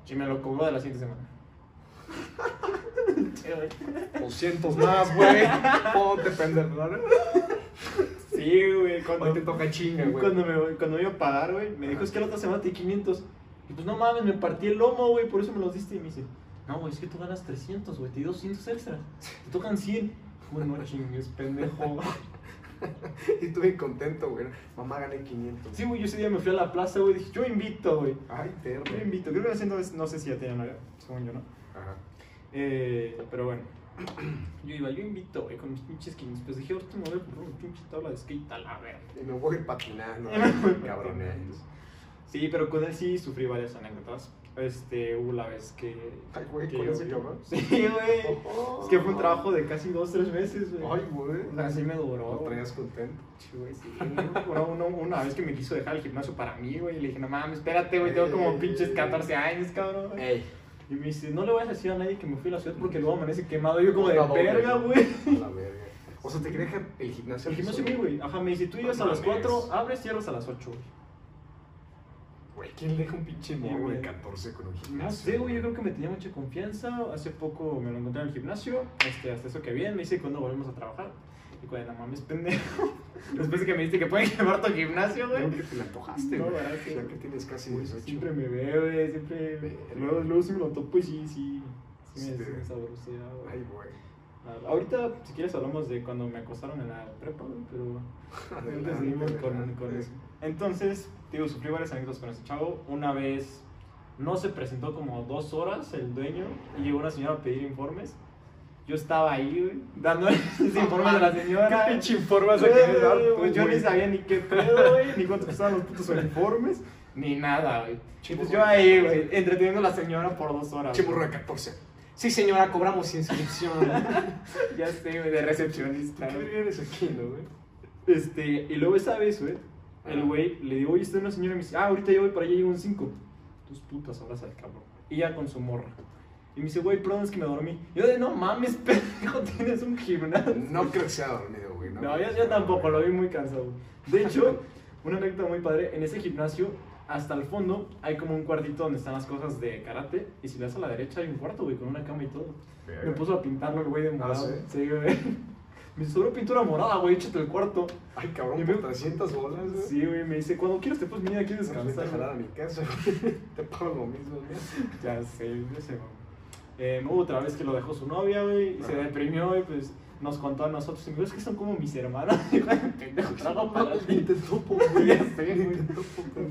Speaker 1: y me lo cobró de la siguiente semana. Sí, güey.
Speaker 2: 200 más, güey. Ponte pendejo, ¿no?
Speaker 1: Sí, güey, cuando,
Speaker 2: Hoy te toca chinga, güey.
Speaker 1: cuando, me, cuando me iba a pagar, güey, me dijo, es que la otra semana te di 500. Y pues no mames, me partí el lomo, güey, por eso me los diste. Y me dice, no, güey, es que tú ganas 300, güey, te di 200 extras. Te tocan 100. Bueno, no chingues, pendejo.
Speaker 2: Y bien contento, güey. Mamá gané 500.
Speaker 1: Sí, güey, yo ese día me fui a la plaza, güey, dije, yo invito, güey.
Speaker 2: Ay, perro.
Speaker 1: Yo invito. Creo que haciendo, no sé si ya tenía novia, según yo, ¿no?
Speaker 2: Ajá.
Speaker 1: Eh, pero bueno. Yo iba, yo invito, güey, con mis pinches 500 pesos. Dije, ahorita me voy a comprar una pinche tabla de skate a la verga.
Speaker 2: Y me voy patinando.
Speaker 1: Y me voy
Speaker 2: cabrones.
Speaker 1: Sí, pero con él sí sufrí varias anécdotas. Este, hubo la vez que.
Speaker 2: Ay, güey,
Speaker 1: que
Speaker 2: ¿con
Speaker 1: yo
Speaker 2: ese cabrón?
Speaker 1: Sí, güey. Es que fue un trabajo de casi dos, tres meses, güey.
Speaker 2: Ay, güey.
Speaker 1: O sea, así me duró.
Speaker 2: Lo traías contento.
Speaker 1: Sí, güey, sí. Una, una- una vez que me quiso dejar el gimnasio para mí, güey, y le dije, no mames, espérate, güey, tengo como pinches 14 años, cabrón.
Speaker 2: Ey.
Speaker 1: Y me dice, no le voy a decir a nadie que me fui a la ciudad porque luego amanece quemado. Y yo como de verga, güey.
Speaker 2: La verga. O sea, te quería dejar el gimnasio.
Speaker 1: El gimnasio, güey, ajá, me dice, tú llegas a las
Speaker 2: mames.
Speaker 1: 4, abres, cierras a las 8, güey.
Speaker 2: Güey, ¿quién deja un pinche morro de
Speaker 1: güey.
Speaker 2: 14 con un gimnasio?
Speaker 1: No sé, güey, yo creo que me tenía mucha confianza. Hace poco me lo encontré en el gimnasio. Este, hasta eso que bien, me dice cuándo volvemos a trabajar. Y cuando no mames, pendejo. Después de que me dijiste que pueden quemar tu gimnasio, güey.
Speaker 2: Creo que te la antojaste,
Speaker 1: No,
Speaker 2: güey.
Speaker 1: ¿verdad que-
Speaker 2: Ya que tienes casi
Speaker 1: Güey,
Speaker 2: 18.
Speaker 1: Siempre me ve, güey, siempre. Luego, luego sí me lo topo y sí, sí. Sí me,
Speaker 2: Este-
Speaker 1: sí me sabrosea, güey.
Speaker 2: Ay, güey.
Speaker 1: Ah, Ahorita, si quieres, hablamos de cuando me acostaron en la prepa, pero.
Speaker 2: Adelante,
Speaker 1: seguimos con, con eso. Entonces, digo, sufrí varias anécdotas con ese chavo. Una vez no se presentó como dos horas el dueño y llegó una señora a pedir informes. Yo estaba ahí, güey, dándole ese informe a la señora.
Speaker 2: ¿Qué pinche
Speaker 1: Güey,
Speaker 2: querer dar
Speaker 1: güey, Yo ni sabía ni qué pedo, güey, ni cuánto costaban los putos uniformes, Ni nada, güey. Entonces yo ahí, güey, entreteniendo a la señora por dos horas.
Speaker 2: Morro de 14. Sí, señora, cobramos inscripción.
Speaker 1: Ya sé, güey, de recepcionista.
Speaker 2: ¿Qué eres aquí, no, güey?
Speaker 1: Este, y luego esa vez, güey, el güey le digo, oye, está una señora y me dice, ah, ahorita yo voy para allá, llego en 5. Tus putas horas al cabrón. Y ya con su morra. Y me dice, güey, perdón, es que me dormí. Yo de, no mames, pendejo, tienes un gimnasio.
Speaker 2: No creo que sea dormido, güey.
Speaker 1: No,
Speaker 2: creo
Speaker 1: yo, yo tampoco, lo vi muy cansado. De hecho, una anécdota muy padre, en ese gimnasio, hasta el fondo, hay como un cuartito donde están las cosas de karate. Y si le das a la derecha, hay un cuarto, güey, con una cama y todo. Me puso a pintarlo el güey de morado.
Speaker 2: ¿sí?
Speaker 1: sí, güey. Me sobre pintura morada, güey, échate el cuarto.
Speaker 2: Ay, cabrón,
Speaker 1: Y me-
Speaker 2: 300 bolas, güey.
Speaker 1: Sí, güey, me dice, cuando quieras te puedes venir aquí a
Speaker 2: Vente
Speaker 1: descansar.
Speaker 2: jalar a
Speaker 1: güey".
Speaker 2: mi casa, güey. Te pago lo mismo, güey.
Speaker 1: Ya sé, ya sé, mamá. Eh, hubo otra vez que lo dejó su novia, güey, y se deprimió y pues nos contó a nosotros. Y me dijo, es que son como mis hermanas. Pendejo, trabajo para
Speaker 2: Ni te topo,
Speaker 1: Ya
Speaker 2: güey.
Speaker 1: sé,
Speaker 2: Ni
Speaker 1: güey.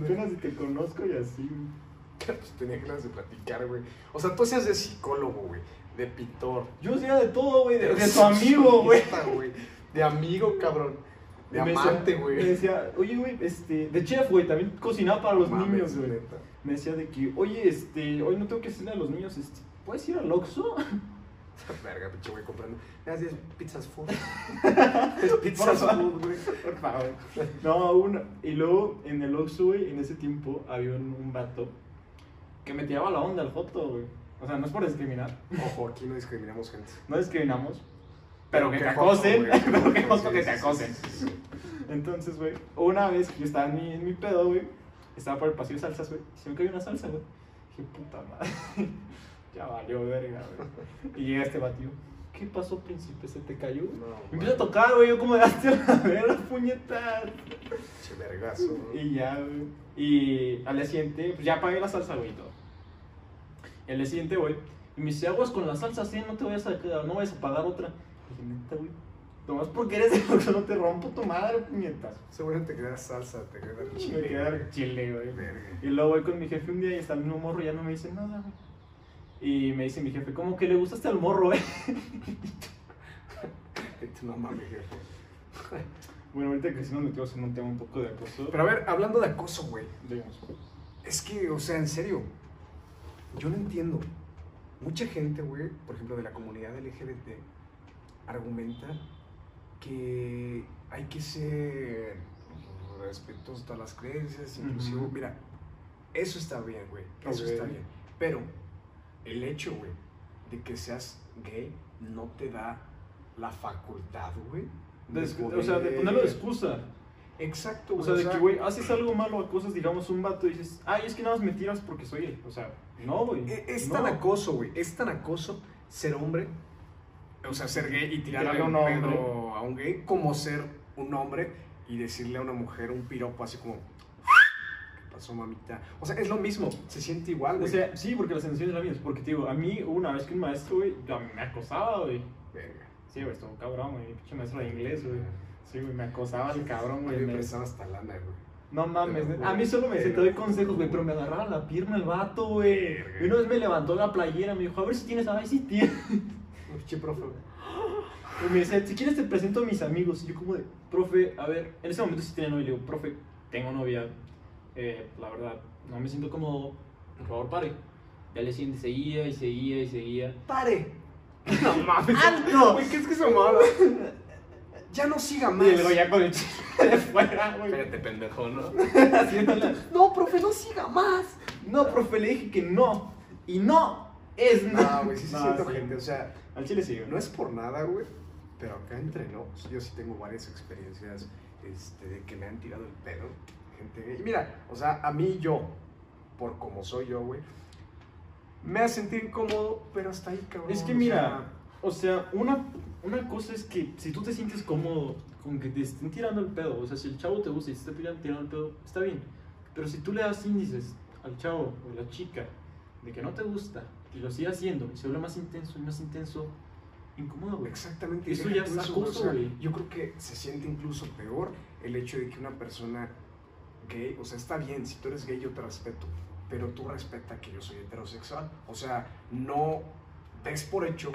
Speaker 1: Apenas si te conozco y así, güey.
Speaker 2: Pues tenía ganas de platicar, güey. O sea, tú hacías de psicólogo, güey. De pintor.
Speaker 1: Yo hacía de todo, güey, de, de tu amigo, güey.
Speaker 2: De amigo, cabrón. De
Speaker 1: me
Speaker 2: amante,
Speaker 1: Me
Speaker 2: güey.
Speaker 1: decía, oye, güey, este, de chef, güey, también cocinaba para los
Speaker 2: Mames,
Speaker 1: niños, güey. Me decía de que, oye, este, hoy no tengo que decirle a los niños, este, ¿puedes ir al Oxxo?
Speaker 2: Verga, pinche güey comprando. Me haces pizzas food. es pizzas food, güey.
Speaker 1: Por favor. No, una. Y luego en el Oxxo, güey, en ese tiempo había un, un vato que me tiraba la onda al foto, güey. O sea, no es por discriminar.
Speaker 2: Ojo, aquí no discriminamos gente.
Speaker 1: No discriminamos. Pero que te acosen. Pero que
Speaker 2: Sí,
Speaker 1: que te acosen. Entonces, güey, una vez que yo estaba en mi, en mi pedo, güey, estaba por el pasillo de salsas, güey, y se me cayó una salsa, güey. Dije, puta madre, ya valió verga, güey. Y llega este batido, ¿qué pasó, príncipe? ¿Se te cayó?
Speaker 2: No,
Speaker 1: Me empieza a tocar, güey, yo como de hazte a ver la puñeta.
Speaker 2: Che vergazo.
Speaker 1: Y ya, güey. Y al día siguiente, pues ya pagué la salsa, güey, y todo. Día siguiente, güey, y me dice, aguas con la salsa, sí, no te vayas a, no vayas a pagar otra. Y dije, neta, güey, nomás porque eres de Oxxo, no te rompo tu madre, puñetas.
Speaker 2: Seguramente te queda salsa, te queda
Speaker 1: Me
Speaker 2: chile.
Speaker 1: queda chile, güey. Y luego voy con mi jefe un día y está el mismo morro ya no me dice nada, güey. Y me dice mi jefe, ¿cómo que le gustaste al morro, eh?
Speaker 2: Este no mames, jefe.
Speaker 1: Bueno, ahorita que sí nos metimos en un tema un poco de acoso.
Speaker 2: Pero a ver, hablando de acoso, güey.
Speaker 1: digamos,
Speaker 2: Es que, o sea, en serio, yo no entiendo. Mucha gente, güey, por ejemplo, de la comunidad LGBT, argumenta que hay que ser respetuosos a todas las creencias, inclusive,
Speaker 1: Ujú.
Speaker 2: mira, eso está bien, güey, eso está bien. Pero el hecho, güey, de que seas gay no te da la facultad, güey.
Speaker 1: de-
Speaker 2: de
Speaker 1: o sea, de ponerlo de excusa.
Speaker 2: Exacto,
Speaker 1: O
Speaker 2: güey.
Speaker 1: sea, de que, güey, haces algo malo, acosas, digamos, un vato y dices, ay, es que nada más me tiras porque soy gay. O sea, no, güey.
Speaker 2: E- Es
Speaker 1: no.
Speaker 2: tan acoso, güey. Es tan acoso ser hombre, o sea, ser gay y tirarle un
Speaker 1: un
Speaker 2: pedo a un gay, como ser un hombre y decirle a una mujer un piropo así como, ¿qué pasó, mamita? O sea, es lo mismo, se siente igual,
Speaker 1: O
Speaker 2: güey.
Speaker 1: sea, sí, porque la sensación es la misma. Porque, te digo, a mí una vez que un maestro, güey, a mí me acosaba, güey.
Speaker 2: Verga.
Speaker 1: Sí, güey, estuvo cabrón, güey. Pinche maestro de inglés, güey. Sí, güey, me acosaba el cabrón, güey.
Speaker 2: me
Speaker 1: me-
Speaker 2: hasta lana, güey.
Speaker 1: No mames, a mí solo me decía, te doy consejos, güey, pero me agarraba la pierna el vato, güey. Y una vez me levantó la playera, me dijo, a ver si tienes, a ver si tienes.
Speaker 2: Che, profe, güey.
Speaker 1: Y me decía, si quieres te presento a mis amigos. Y yo como de, profe, a ver, en ese momento sí tenía novia. Y le digo, profe, tengo novia. Eh, la verdad, no me siento cómodo. Por favor, pare. Ya le siguiente seguía y seguía y seguía.
Speaker 2: ¡Pare! No mames.
Speaker 1: ¡Alto!
Speaker 2: Güey, ¿qué es que se? Ya no siga más.
Speaker 1: Y luego ya con el chile de fuera, güey.
Speaker 2: Espérate, pendejo, ¿no?
Speaker 1: No, profe, no siga más. No, profe, le dije que no. Y no es
Speaker 2: No,
Speaker 1: no.
Speaker 2: güey, sí, sí
Speaker 1: No,
Speaker 2: siento
Speaker 1: sí.
Speaker 2: gente, o sea,
Speaker 1: Al chile sí, güey.
Speaker 2: No es por nada, güey, pero acá entre nos, yo sí tengo varias experiencias este, de que me han tirado el pedo. Gente. Y mira, o sea, a mí yo, por como soy yo, güey, me hace sentir incómodo, pero hasta ahí, cabrón.
Speaker 1: Es que
Speaker 2: o
Speaker 1: mira, o sea, una, una cosa es que si tú te sientes cómodo con que te estén tirando el pedo, o sea, si el chavo te gusta y te está tirando, el pedo, está bien. Pero si tú le das índices al chavo o a la chica de que no te gusta y lo sigue haciendo y se vuelve más intenso y más intenso, incómodo,
Speaker 2: sea,
Speaker 1: güey.
Speaker 2: exactamente.
Speaker 1: Eso ya es acoso, güey.
Speaker 2: Yo creo que se siente incluso peor el hecho de que una persona gay, o sea, está bien, si tú eres gay yo te respeto, pero tú respeta que yo soy heterosexual. O sea, no des por hecho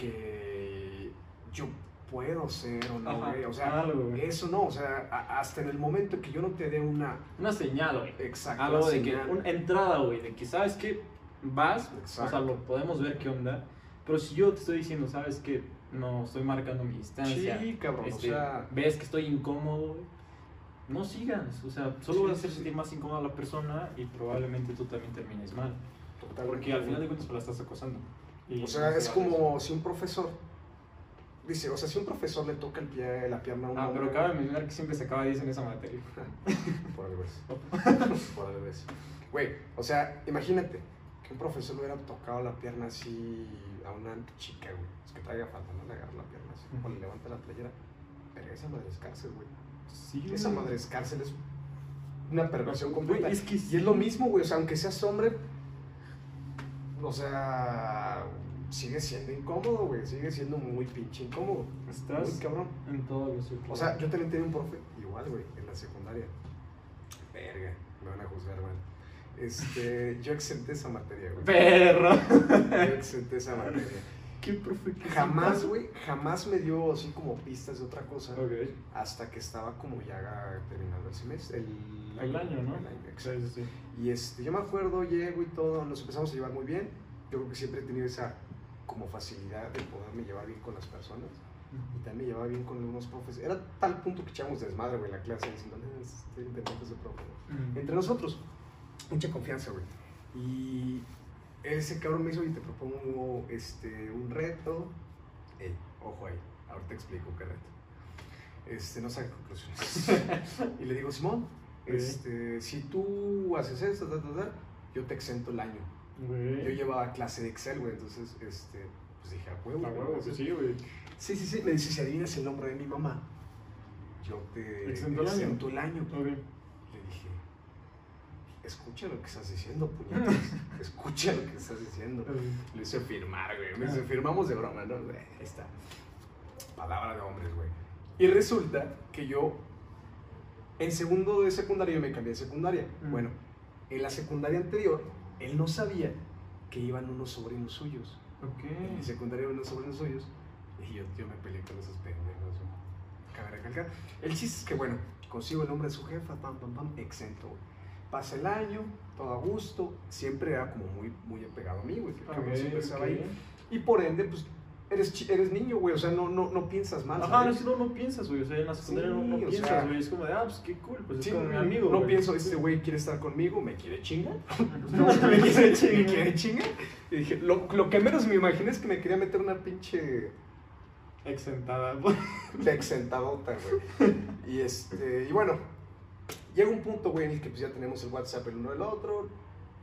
Speaker 2: que yo puedo ser o no,
Speaker 1: Ajá,
Speaker 2: güey. O sea,
Speaker 1: algo, güey.
Speaker 2: eso no, o sea, a- hasta en el momento que yo no te dé una
Speaker 1: Una señal, güey.
Speaker 2: exacta
Speaker 1: Algo de que,
Speaker 2: señal,
Speaker 1: una entrada, güey, de que sabes que vas,
Speaker 2: Exacto.
Speaker 1: o sea, lo podemos ver qué onda, pero si yo te estoy diciendo, sabes que no estoy marcando mi distancia,
Speaker 2: Sí, cabrón,
Speaker 1: este,
Speaker 2: o sea,
Speaker 1: ves que estoy incómodo, güey, no sigas, o sea, solo
Speaker 2: Sí,
Speaker 1: vas a hacer
Speaker 2: sí.
Speaker 1: sentir más incómoda a la persona y probablemente tú también termines mal,
Speaker 2: totalmente,
Speaker 1: porque al final de cuentas pues, la estás acosando. Y
Speaker 2: O sea, es como si un profesor dice, o sea, si un profesor le toca el pie, la pierna a un
Speaker 1: Ah, pero
Speaker 2: hombre-
Speaker 1: cabe mencionar que siempre se acaba 10 en esa materia.
Speaker 2: Por al revés. Por al revés. Güey, o sea, imagínate que un profesor le hubiera tocado la pierna así a una chica, güey. Es que traiga falta, ¿no? Le agarra la pierna así, o le levanta la playera. Pero esa madre es cárcel, güey.
Speaker 1: Sí,
Speaker 2: Esa madre es cárcel, es una perversión completa.
Speaker 1: es que
Speaker 2: Y es lo mismo, güey. O sea, aunque seas hombre, o sea, sigue siendo incómodo, güey. Sigue siendo muy pinche incómodo.
Speaker 1: Estás
Speaker 2: Muy cabrón.
Speaker 1: en todos los círculos.
Speaker 2: O sea, yo también tenía un profe igual, güey, en la secundaria. Verga, me van a juzgar, man. Este, yo exenté esa materia, güey.
Speaker 1: Perro.
Speaker 2: Yo exenté esa materia.
Speaker 1: Qué profe que
Speaker 2: Jamás, güey, jamás me dio así como pistas de otra cosa.
Speaker 1: Ok.
Speaker 2: Hasta que estaba como ya terminando el semestre. El,
Speaker 1: El año, ¿no?
Speaker 2: El año, exacto.
Speaker 1: sí, sí.
Speaker 2: Y este, yo me acuerdo, llego y todo, nos empezamos a llevar muy bien. Yo creo que siempre he tenido esa como facilidad de poderme llevar bien con las personas. Y también me llevaba bien con algunos profes. Era tal punto que echábamos desmadre, güey, en la clase, diciendo, "No, estoy inventando ese profe. güey".
Speaker 1: Mm.
Speaker 2: Entre nosotros, mucha confianza, güey. Y ese cabrón me hizo, y te propongo este, un reto. Ey, ojo ahí, ahorita explico qué reto. Este, no saque conclusiones. y le digo, Simón, este, si tú haces esto, ta, ta, ta, yo te exento el año. Yo llevaba clase de Excel, güey, entonces, este, pues dije, a huevo.
Speaker 1: A huevo,
Speaker 2: pues,
Speaker 1: sí, güey.
Speaker 2: Sí, sí, sí. Me dice, si adivinas el nombre de mi mamá, yo te
Speaker 1: Exento el año.
Speaker 2: el. Le dije, escucha lo que estás diciendo, puñetas. escucha lo que estás diciendo. Le hice firmar, güey. Me dice, firmamos de broma, ¿no? Ahí está. Palabra de hombres, güey. Y resulta que yo, en segundo de secundaria, yo me cambié de secundaria.
Speaker 1: Mm.
Speaker 2: Bueno, en la secundaria anterior, él no sabía que iban unos sobrinos suyos.
Speaker 1: Ok.
Speaker 2: En secundaria iban unos sobrinos suyos. Y yo, yo me peleé con esos pendejos. Cabe recalcar. El chiste es que, bueno, consigo el nombre de su jefa, pam, pam, pam, exento. Pasa el año, todo a gusto. Siempre era como muy, muy apegado a mí, güey. que el cabrón
Speaker 1: Ok,
Speaker 2: siempre estaba
Speaker 1: ok.
Speaker 2: ahí. Y por ende, pues, eres, eres niño, güey. O sea, no, no, no piensas mal.
Speaker 1: Ajá, no, no, no piensas, güey. O sea, en la secundaria no, piensas,
Speaker 2: sea-
Speaker 1: güey. Es como de, ah, pues qué cool, pues
Speaker 2: Sí,
Speaker 1: es como mi amigo.
Speaker 2: no
Speaker 1: güey.
Speaker 2: pienso, este güey quiere estar conmigo, me quiere chingar.
Speaker 1: No, me quiere chingar.
Speaker 2: me quiere chingar. Y dije, lo, lo que menos me imaginé es que me quería meter una pinche
Speaker 1: Exentada.
Speaker 2: de exentadota, güey. Y este, y bueno, llega un punto, güey, en el que pues ya tenemos el WhatsApp el uno del otro.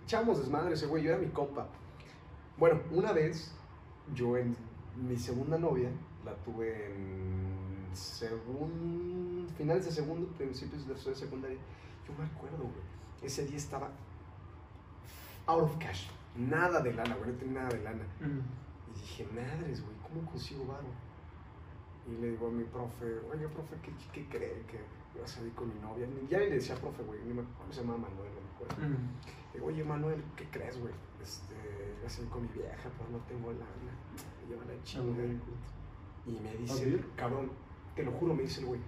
Speaker 2: Echamos desmadre ese güey, yo era mi compa. Bueno, una vez, yo en mi segunda novia, la tuve en segun, finales de segundo, principios de secundaria. Yo me acuerdo, güey, ese día estaba out of cash. Nada de lana, güey, no tenía nada de lana.
Speaker 1: Mm.
Speaker 2: Y dije, madres, güey, ¿cómo consigo varo? Y le digo a mi profe, oye, profe, ¿qué, qué cree que voy a salir con mi novia? Ya le decía profe, güey, ni me acuerdo, se llama Manuel, no me acuerdo.
Speaker 1: Mm.
Speaker 2: Le digo, oye, Manuel, ¿qué crees, güey? Este, voy a salir con mi vieja, pero no tengo lana. Lleva la
Speaker 1: Ah,
Speaker 2: chinga. Y me
Speaker 1: ¿A
Speaker 2: dice, cabrón, te lo juro, me dice el güey,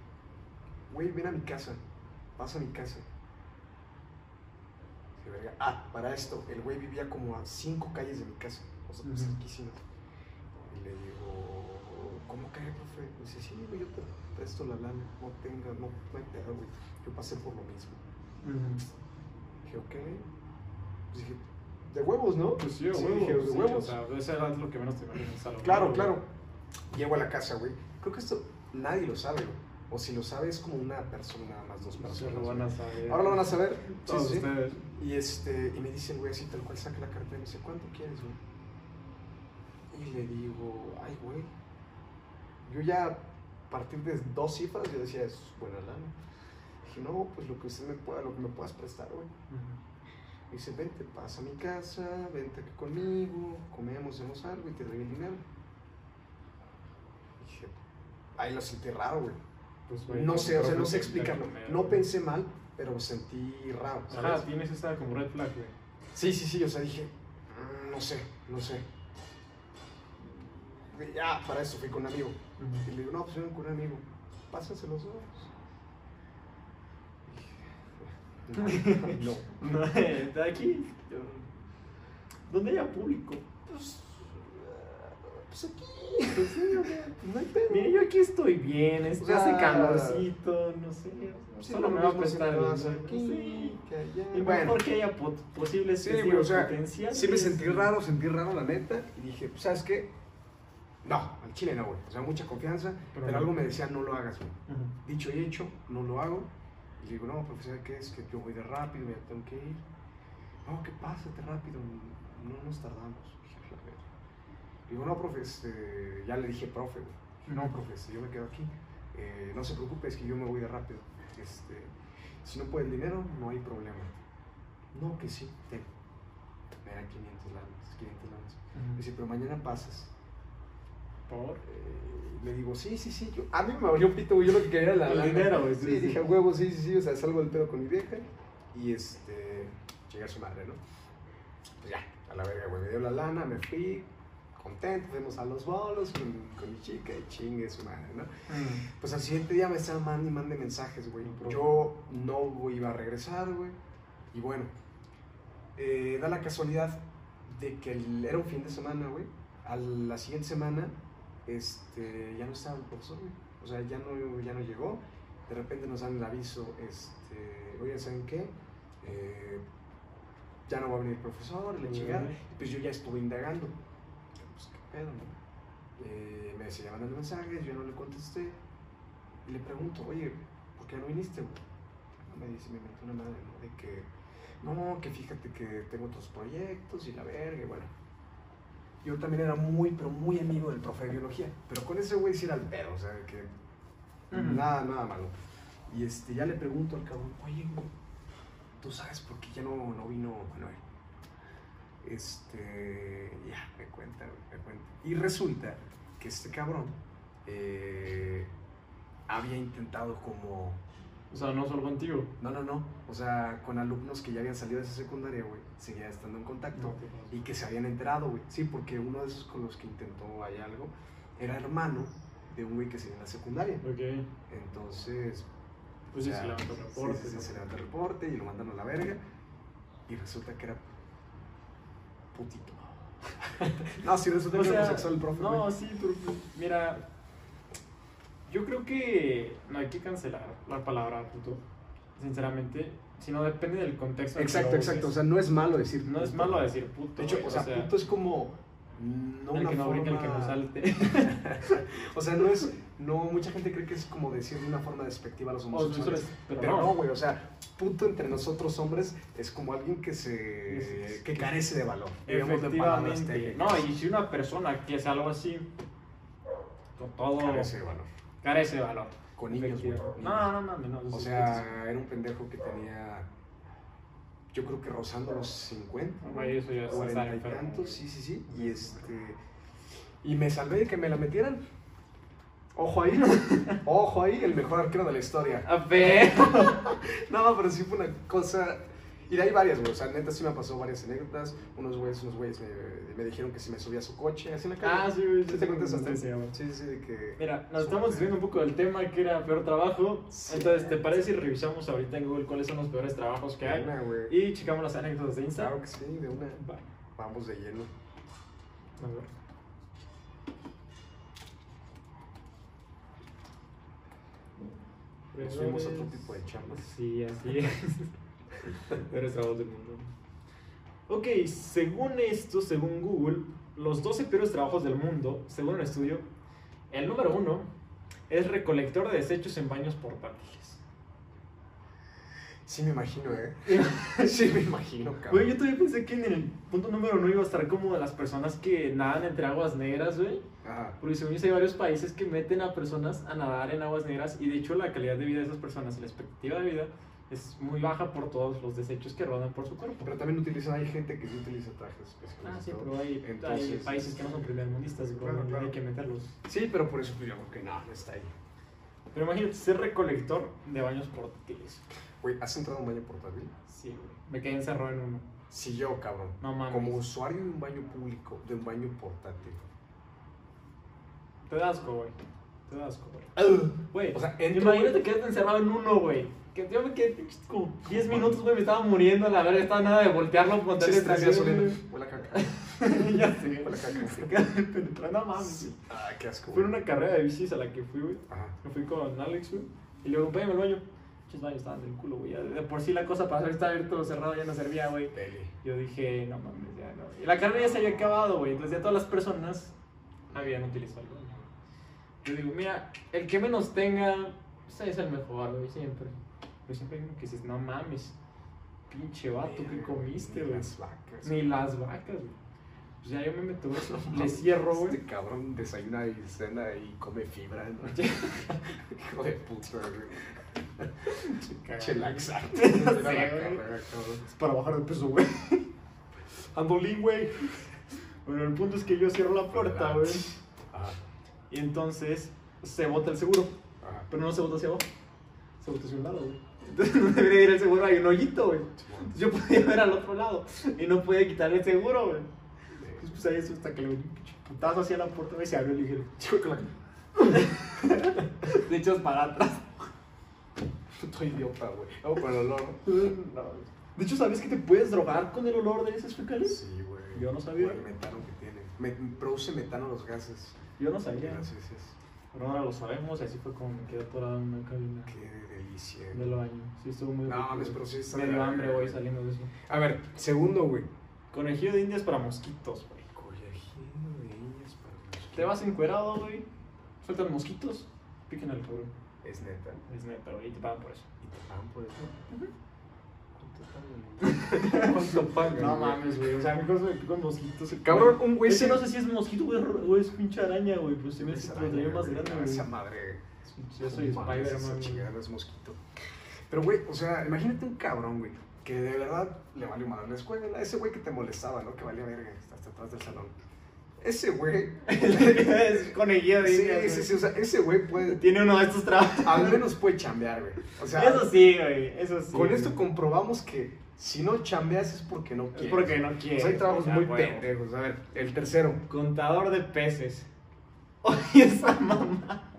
Speaker 2: güey, ven a mi casa, vas a mi casa. Ah, para esto, el güey vivía como a cinco calles de mi casa, o sea, cerquísimas. Y le digo, ¿cómo que, profe? Me dice, sí, güey, yo te presto la lana, no tenga, no, no hay pedo, güey, yo pasé por lo mismo. Dije, ok. Pues dije, de huevos, ¿no?
Speaker 1: Pues sí, a
Speaker 2: Sí, dije, de
Speaker 1: sí,
Speaker 2: huevos.
Speaker 1: O sea, esa edad es lo que menos te imaginas.
Speaker 2: Claro, claro. Llego a la casa, güey. Creo que esto nadie lo sabe, güey. O si lo sabe es como una persona, nada más dos personas.
Speaker 1: Lo van a saber.
Speaker 2: Ahora lo van a saber. Sí,
Speaker 1: Todos
Speaker 2: sí, sí.
Speaker 1: ustedes.
Speaker 2: Y, este, y me dice el güey así, tal cual saca la cartera y me dice, ¿cuánto quieres, güey? Y le digo, ay, güey. Yo ya, a partir de dos cifras, yo decía, es buena lana. Dije, no, pues lo que usted me pueda, lo que me puedas prestar, güey.
Speaker 1: Mm.
Speaker 2: Me dice, vente, pasa a mi casa, vente aquí conmigo, comemos, hacemos algo y te doy el dinero. Dije, ahí lo sentí raro, güey.
Speaker 1: Pues, güey,
Speaker 2: No sé, o sea, no sé explicarlo. No pensé mal, pero sentí raro,
Speaker 1: Ajá, tienes esta como red flag, güey.
Speaker 2: Sí, sí, sí, o sea, dije, "Mm, no sé, no sé. Ya, para eso fui con un amigo. Y le digo, no, pues con un amigo. Pásense los dos. Y dije, No.
Speaker 1: No, de aquí. ¿Dónde haya público?
Speaker 2: Pues, eh, pues aquí. Pues sí, o sea, no hay pedo.
Speaker 1: Mire, yo aquí estoy bien, es-
Speaker 2: O sea,
Speaker 1: hace calorcito, no sé.
Speaker 2: Sí,
Speaker 1: solo
Speaker 2: lo
Speaker 1: me va a prestar
Speaker 2: aquí, que allá.
Speaker 1: Y
Speaker 2: Bueno,
Speaker 1: mejor que haya po- posibles
Speaker 2: Sí, o sea,
Speaker 1: potenciales.
Speaker 2: sí me sentí raro, sentí raro la neta. Y dije, pues, ¿sabes qué? No, al chile no, güey. O sea, mucha confianza.
Speaker 1: Pero
Speaker 2: algo me decía, no lo hagas, güey. Dicho y hecho, no lo hago. Y le digo, no, profesor, ¿qué es? Que yo voy de rápido, ya tengo que ir. No, ¿qué pasa? Te rápido. No nos tardamos. Dije, "A la verga". Digo, no, profe, este, ya le dije, profe, No, profe, este, yo me quedo aquí. Eh, no se preocupe, es que yo me voy de rápido. Este, si no puede el dinero, no hay problema. No, que sí, ten. Me da 500 lanas, 500 lanas.
Speaker 1: Ujú.
Speaker 2: Dice, pero mañana pasas.
Speaker 1: Por.
Speaker 2: Eh, le digo, sí, sí, sí. Yo, a mí me valió un pito, güey. Yo lo que quería era la
Speaker 1: El
Speaker 2: lana.
Speaker 1: dinero, güey, sí,
Speaker 2: Sí,
Speaker 1: sí.
Speaker 2: dije, huevo, sí, sí, sí. O sea, salgo del pedo con mi vieja. Y este. Llegué a su madre, ¿no? Pues ya, a la verga, güey. Me dio la lana, me fui. Contento, fuimos a los bolos con, con mi chica y chingue su madre, ¿no?
Speaker 1: Mm.
Speaker 2: Pues al siguiente día me estaban mandando y mande mensajes, güey. Yo no iba a regresar, güey. Y bueno, eh, da la casualidad de que el- era un fin de semana, güey. A la siguiente semana, este, ya no estaba el profesor. O sea, ya no, ya no llegó. De repente nos dan el aviso, este, oye, ¿saben qué? Eh, ya no va a venir el profesor, le chingada. Pues yo ya estuve indagando. Pues qué pedo, ¿no? Eh, me seguía mandando mensajes, yo no le contesté. Y le pregunto, oye, ¿por qué no viniste? Me dice, me metió una madre, ¿no? De que, no, que fíjate que tengo otros proyectos y la verga, y bueno. Yo también era muy, pero muy amigo del profe de biología. Pero con ese güey sí era el pedo, o sea, que nada, nada malo. Y este, ya le pregunto al cabrón, oye, güey, ¿tú sabes por qué ya no, no vino Manuel? Este, ya, me cuenta, güey, me cuenta. Y resulta que este cabrón eh, había intentado como,
Speaker 1: O sea, no solo contigo.
Speaker 2: no, no, no, o sea, con alumnos que ya habían salido de esa secundaria, güey, seguía estando en contacto y que se habían enterado, güey. Sí, porque uno de esos con los que intentó ahí algo era hermano de un güey que seguía en la secundaria.
Speaker 1: Ok.
Speaker 2: Entonces,
Speaker 1: Pues sí, se levantó el reporte.
Speaker 2: sí, sí, sí,
Speaker 1: ¿no?
Speaker 2: se levantó el reporte y lo mandan a la verga. Y resulta que era putito. no, sí, resulta
Speaker 1: O
Speaker 2: que era homosexual el profe.
Speaker 1: No,
Speaker 2: güey.
Speaker 1: sí, pero pues, mira. Yo creo que no hay que cancelar la palabra puto. Sinceramente, si no depende del contexto.
Speaker 2: Exacto, exacto. O sea, no es malo decir
Speaker 1: no es
Speaker 2: puto,
Speaker 1: malo decir puto.
Speaker 2: De hecho, o sea, puto es como. No
Speaker 1: el
Speaker 2: una
Speaker 1: que no
Speaker 2: forma...
Speaker 1: brinca, el que no salte.
Speaker 2: O sea, no es. No, mucha gente cree que es como decir de una forma despectiva a los homosexuales.
Speaker 1: pero
Speaker 2: Pero
Speaker 1: no.
Speaker 2: no, güey, o sea, puto entre nosotros hombres es como alguien que se que carece de valor. de
Speaker 1: Efectivamente.
Speaker 2: técnicas.
Speaker 1: No, y si una persona que es algo así, con todo
Speaker 2: carece de valor.
Speaker 1: Carece de valor.
Speaker 2: Con niños, güey. Niños.
Speaker 1: No, no mames, no.
Speaker 2: O sea, era un pendejo que tenía yo creo que rozando los 50,
Speaker 1: Güey, eso ya es
Speaker 2: 40
Speaker 1: estar
Speaker 2: y tantos, sí, sí, sí. Y este y me salvé de que me la metieran. Ojo ahí, ojo ahí, el mejor arquero de la historia.
Speaker 1: A ver.
Speaker 2: No, pero sí fue una cosa. Y de ahí varias, güey. O sea, neta sí me pasó varias anécdotas. Unos güeyes, unos güeyes me, me dijeron que si me subía a su coche, así en la calle.
Speaker 1: Ah, sí, güey.
Speaker 2: ¿Sí te esa
Speaker 1: Sí, sí.
Speaker 2: Sí, de que.
Speaker 1: Mira, nos estamos desviando un poco del tema que era peor trabajo.
Speaker 2: Sí.
Speaker 1: Entonces, ¿te parece si revisamos ahorita en Google cuáles son los peores trabajos que hay?
Speaker 2: una.
Speaker 1: Y checamos las anécdotas de Insta.
Speaker 2: Claro que sí, de una.
Speaker 1: Va,
Speaker 2: Vamos de lleno.
Speaker 1: a ver.
Speaker 2: Nos fuimos a otro tipo de chambas.
Speaker 1: Sí, así es. Peores trabajos del mundo. Ok, según esto, según Google, los 12 peores trabajos del mundo, según un estudio, el número uno es recolector de desechos en baños portátiles.
Speaker 2: Sí, me imagino, ¿eh? sí, me imagino, cabrón.
Speaker 1: Güey, yo todavía pensé que en el punto número uno iba a estar como las personas que nadan entre aguas negras, güey.
Speaker 2: Ajá.
Speaker 1: Porque según yo hay varios países que meten a personas a nadar en aguas negras y de hecho la calidad de vida de esas personas, la expectativa de vida, es muy baja por todos los desechos que rodan por su cuerpo.
Speaker 2: Pero también utilizan, hay gente que sí utiliza trajes especiales.
Speaker 1: Ah, sí,
Speaker 2: ¿no?
Speaker 1: pero hay, hay
Speaker 2: Entonces-
Speaker 1: países que no son primermundistas,
Speaker 2: Claro,
Speaker 1: y
Speaker 2: claro.
Speaker 1: hay que meterlos.
Speaker 2: Sí, pero por eso pues, yo creo que no, no está ahí.
Speaker 1: Pero imagínate ser recolector de baños portátiles.
Speaker 2: Güey, ¿has entrado a un baño portátil?
Speaker 1: Sí, güey. Me quedé encerrado en uno.
Speaker 2: Sí, yo, cabrón.
Speaker 1: No mames.
Speaker 2: Como usuario de un baño público, de un baño portátil.
Speaker 1: Te da asco, güey. Te da asco, güey. Güey,
Speaker 2: O sea, entro,
Speaker 1: imagínate
Speaker 2: güey.
Speaker 1: quedarte encerrado en uno, güey. Que yo me quedé como 10 minutos, güey, me estaba muriendo, la verga, estaba nada de voltearlo, tracción,
Speaker 2: oliendo.
Speaker 1: güey.
Speaker 2: Huele a caca.
Speaker 1: ya sé,
Speaker 2: Huele a caca.
Speaker 1: Se queda penetrando, no mames, güey.
Speaker 2: Ah, qué asco.
Speaker 1: Fue en una carrera de bicis a la que fui, güey.
Speaker 2: Ajá.
Speaker 1: Me fui con Alex, güey. Y le digo, acompáñame al baño. Muchos baños estaban del culo, güey. De por sí la cosa para estaba abierto o cerrado ya no servía, güey. Yo dije, no mames, ya no. Y la carrera ya se había acabado, güey. Entonces ya todas las personas habían utilizado el baño. Yo digo, mira, el que menos tenga, pues es el mejor, güey, siempre. Pero siempre hay uno que dices, no mames, pinche vato, ¿qué comiste,
Speaker 2: Ni
Speaker 1: güey?
Speaker 2: Las vacas.
Speaker 1: Ni las vacas, güey. Pues ya yo me meto, güey. Le cierro, güey.
Speaker 2: Este cabrón desayuna y cena y come fibra, ¿no? Hijo de puta, güey. Che laxante.
Speaker 1: Sí,
Speaker 2: La
Speaker 1: güey.
Speaker 2: carrera, cabrón.
Speaker 1: Es para bajar de peso, güey. Andolín, güey. Bueno, el punto es que yo cierro la puerta, güey.
Speaker 2: Ajá,
Speaker 1: Y entonces se bota el seguro.
Speaker 2: ajá.
Speaker 1: Pero no se bota hacia abajo. Se bota hacia un lado, güey. Entonces no debería ir el seguro, hay un hoyito, güey. Entonces yo podía ver al otro lado. Y no podía quitar el seguro, güey. Entonces pues ahí eso hasta que le metí un putazo hacia la puerta, güey. Se abrió y le dije,
Speaker 2: Chico, con la-
Speaker 1: de hecho, para atrás.
Speaker 2: Estoy idiota, güey. Vamos con el olor.
Speaker 1: No. De hecho, ¿sabes que te puedes drogar con el olor de esos fecales?
Speaker 2: Sí, güey.
Speaker 1: Yo no sabía.
Speaker 2: Por el metano que tiene. Me- produce metano los gases.
Speaker 1: Yo no sabía.
Speaker 2: Heces.
Speaker 1: Pero ahora lo sabemos y así fue como me quedé atorado en una cabina
Speaker 2: Qué delicia.
Speaker 1: del baño. Sí, estuvo muy
Speaker 2: No, mames, pero sí está
Speaker 1: Me
Speaker 2: de
Speaker 1: dio hambre, güey. saliendo de eso.
Speaker 2: A ver, segundo, güey.
Speaker 1: Conejillo de indias para mosquitos, güey.
Speaker 2: Collagino de niñas para los
Speaker 1: Te vas encuerado, güey. Sueltan mosquitos. Piquen al cabrón.
Speaker 2: Es neta.
Speaker 1: Es neta, güey. Y te pagan por eso.
Speaker 2: ¿Y te pagan por eso? ¿Cuánto pagan? ¿Cuánto pagan?
Speaker 1: No mames, güey. O sea, a mí cuando me pican mosquitos.
Speaker 2: Cabrón, un güey
Speaker 1: Es que
Speaker 2: se-
Speaker 1: no sé si es mosquito, güey, o es pinche araña, güey. Pero se me hace lo más grande,
Speaker 2: no,
Speaker 1: güey.
Speaker 2: Esa madre.
Speaker 1: Yo soy Spider-Man. güey.
Speaker 2: chingada no es mosquito. Pero, güey, o sea, imagínate un cabrón, güey, que de verdad le valió madre la escuela. Ese güey que te molestaba, ¿no? Que valía verga hasta atrás del salón. Ese güey.
Speaker 1: es conejillo de
Speaker 2: sí, sí,
Speaker 1: güey.
Speaker 2: sí, o sea, ese güey puede.
Speaker 1: Tiene uno de estos trabajos.
Speaker 2: Al menos puede chambear, güey. O sea,
Speaker 1: Eso sí, güey. Eso sí.
Speaker 2: con
Speaker 1: güey.
Speaker 2: esto comprobamos que si no chambeas es porque no
Speaker 1: Es
Speaker 2: quieres.
Speaker 1: porque no
Speaker 2: O
Speaker 1: quiere.
Speaker 2: sea, hay trabajos muy pendejos. A ver, el tercero.
Speaker 1: Contador de peces. Oye, esa mamá.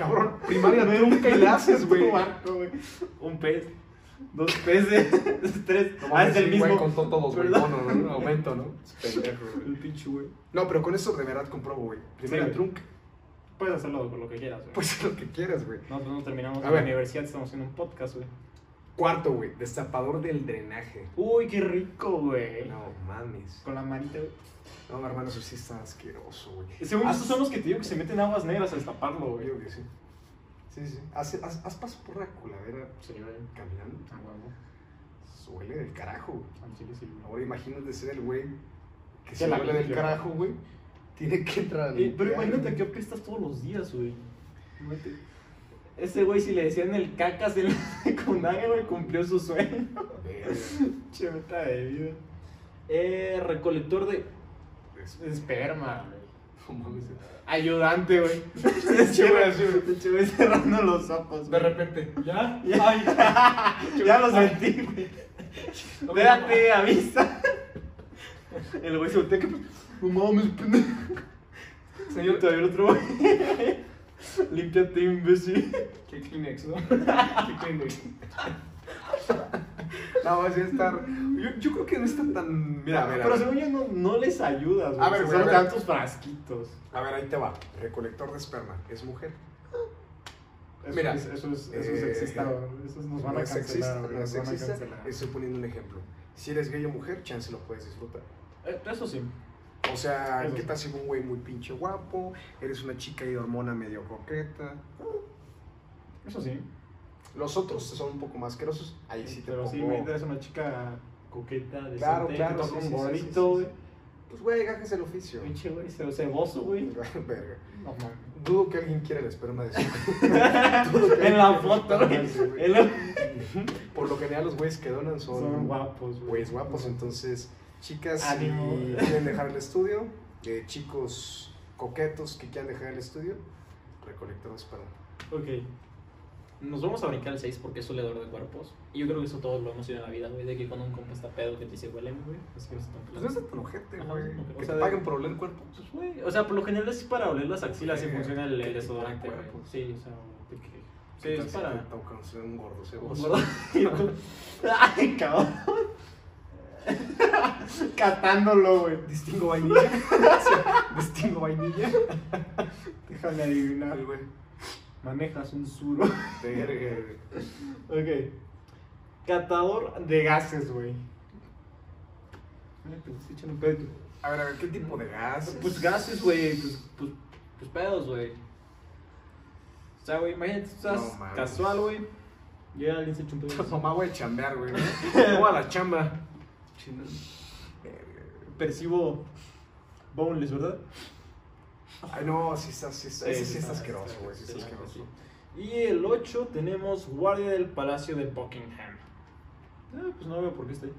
Speaker 2: Cabrón, primaria nunca y la haces, güey.
Speaker 1: Un pez. Dos peces. Tres.
Speaker 2: No
Speaker 1: ah, es el
Speaker 2: sí,
Speaker 1: mismo.
Speaker 2: güey, contó todos, güey.
Speaker 1: ¿Verdad?
Speaker 2: Bono, ¿no? Aumento, ¿no? Es pendejo, güey.
Speaker 1: El pinche, güey.
Speaker 2: No, pero con eso de verdad compruebo, güey. Primera
Speaker 1: Sí,
Speaker 2: trunca.
Speaker 1: Puedes hacerlo con lo que quieras, güey.
Speaker 2: Pues lo que quieras, güey.
Speaker 1: Nosotros no terminamos
Speaker 2: A
Speaker 1: en la
Speaker 2: ver.
Speaker 1: universidad, estamos haciendo un podcast, güey.
Speaker 2: Cuarto, güey. Destapador del drenaje.
Speaker 1: Uy, qué rico, güey.
Speaker 2: No mames.
Speaker 1: Con la manita, güey.
Speaker 2: No, hermano, eso sí está asqueroso, güey.
Speaker 1: Según
Speaker 2: Haz-
Speaker 1: estos son los que te digo que se meten aguas negras al taparlo,
Speaker 2: Yo
Speaker 1: güey.
Speaker 2: digo que sí. Sí, sí. Haz, haz, haz paso por la coladera
Speaker 1: Sí, güey.
Speaker 2: caminando.
Speaker 1: Ah, huevo.
Speaker 2: Huele del carajo, güey.
Speaker 1: Al chile sí, güey.
Speaker 2: Ahora imagínate ser el güey que se huele del carajo, güey. Tiene que entrar a
Speaker 1: Eh, pero imagínate que apestas todos los días, güey. Imagínate. Ese güey, si le decían el cacas en la secundaria, güey, cumplió su sueño. Cheveta de vida. Eh, recolector de
Speaker 2: Es-
Speaker 1: de esperma, güey. Ayudante, güey.
Speaker 2: Güey,
Speaker 1: cerrando los ojos.
Speaker 2: De repente, ¿ya?
Speaker 1: Ya,
Speaker 2: Ay,
Speaker 1: ya lo sentí, güey. Espérate, avisa. El güey se voltea que. No mames, pendejo. Señor, todavía el otro güey. Límpiate, imbécil.
Speaker 2: Qué Kleenex, ¿no? Qué Kleenex. No, así estar. Yo, yo creo que no está tan. Mira, mira.
Speaker 1: Pero según yo no, no les ayudas, güey.
Speaker 2: A ver, a
Speaker 1: Son
Speaker 2: ver.
Speaker 1: tantos frasquitos.
Speaker 2: A ver, ahí te va. Recolector de esperma. ¿Es mujer?
Speaker 1: Eso
Speaker 2: Mira,
Speaker 1: es, eso es, eso es
Speaker 2: eh,
Speaker 1: sexista, güey. Eso nos van
Speaker 2: no
Speaker 1: a
Speaker 2: es
Speaker 1: cancelar,
Speaker 2: sexista.
Speaker 1: güey,
Speaker 2: No es
Speaker 1: a cancelar.
Speaker 2: Estoy poniendo un ejemplo. Si eres gay o mujer, chance lo puedes disfrutar.
Speaker 1: Eh, Eso sí.
Speaker 2: O sea, ¿qué tal si un güey muy pinche guapo? Eres una chica y hormona medio coqueta.
Speaker 1: Eso sí.
Speaker 2: Los otros son un poco más asquerosos. Ahí sí te
Speaker 1: Pero
Speaker 2: pongo...
Speaker 1: sí, güey, eres una chica coqueta, decente,
Speaker 2: Claro, claro, sí,
Speaker 1: un
Speaker 2: sí,
Speaker 1: güey.
Speaker 2: sí. Pues, güey, gajes el oficio.
Speaker 1: Pinche, güey, ce- ceboso, güey.
Speaker 2: Verga.
Speaker 1: No.
Speaker 2: Dudo que alguien quiera el esperma de eso.
Speaker 1: en la foto, güey.
Speaker 2: Por lo general, los güeyes que donan son,
Speaker 1: Son guapos, güey.
Speaker 2: güeyes guapos. Entonces, chicas, si quieren dejar el estudio, eh, chicos coquetos que quieran dejar el estudio, recolector de esperma.
Speaker 1: Ok.
Speaker 3: Nos vamos a brincar el 6 porque es soledor de cuerpos. Y yo creo que eso todos lo hemos ido en la vida, güey. De que cuando un compa está pedo que te dice, huele, güey. Es que no
Speaker 2: Pues no es tan ojete, güey. Que
Speaker 3: O sea,
Speaker 2: te paguen por oler el cuerpo.
Speaker 3: Pues, güey, o sea, por lo general es para oler las axilas y funciona el, desodorante,
Speaker 2: te
Speaker 3: güey. Sí, o sea, de que... Sí,
Speaker 2: ¿Qué tal
Speaker 3: es para...
Speaker 2: un gordo ceboso?
Speaker 3: gordo. Ay, cabrón.
Speaker 1: Catándolo, güey.
Speaker 2: Distingo vainilla. Distingo vainilla.
Speaker 1: Déjame adivinar.
Speaker 2: Ay, güey.
Speaker 1: Manejas un suro.
Speaker 2: Güey.
Speaker 1: ok. Catador de gases, güey. Pues.
Speaker 2: A ver, a ver, ¿qué tipo de gas?
Speaker 3: Pues gases, güey. Pues, pues, pues pedos, güey. O sea, güey, imagínate, tú estás
Speaker 2: No
Speaker 3: casual, güey. Alguien se echa un pedo.
Speaker 2: Mamá, a chambear, güey. a la chamba. Güey.
Speaker 1: Percibo boneless, ¿verdad?
Speaker 2: Ay, no, sí está, sí está, ese sí está asqueroso, güey, sí está asqueroso.
Speaker 3: sí. Y el 8 tenemos guardia del Palacio de Buckingham.
Speaker 1: Ah, pues no veo por qué está ahí.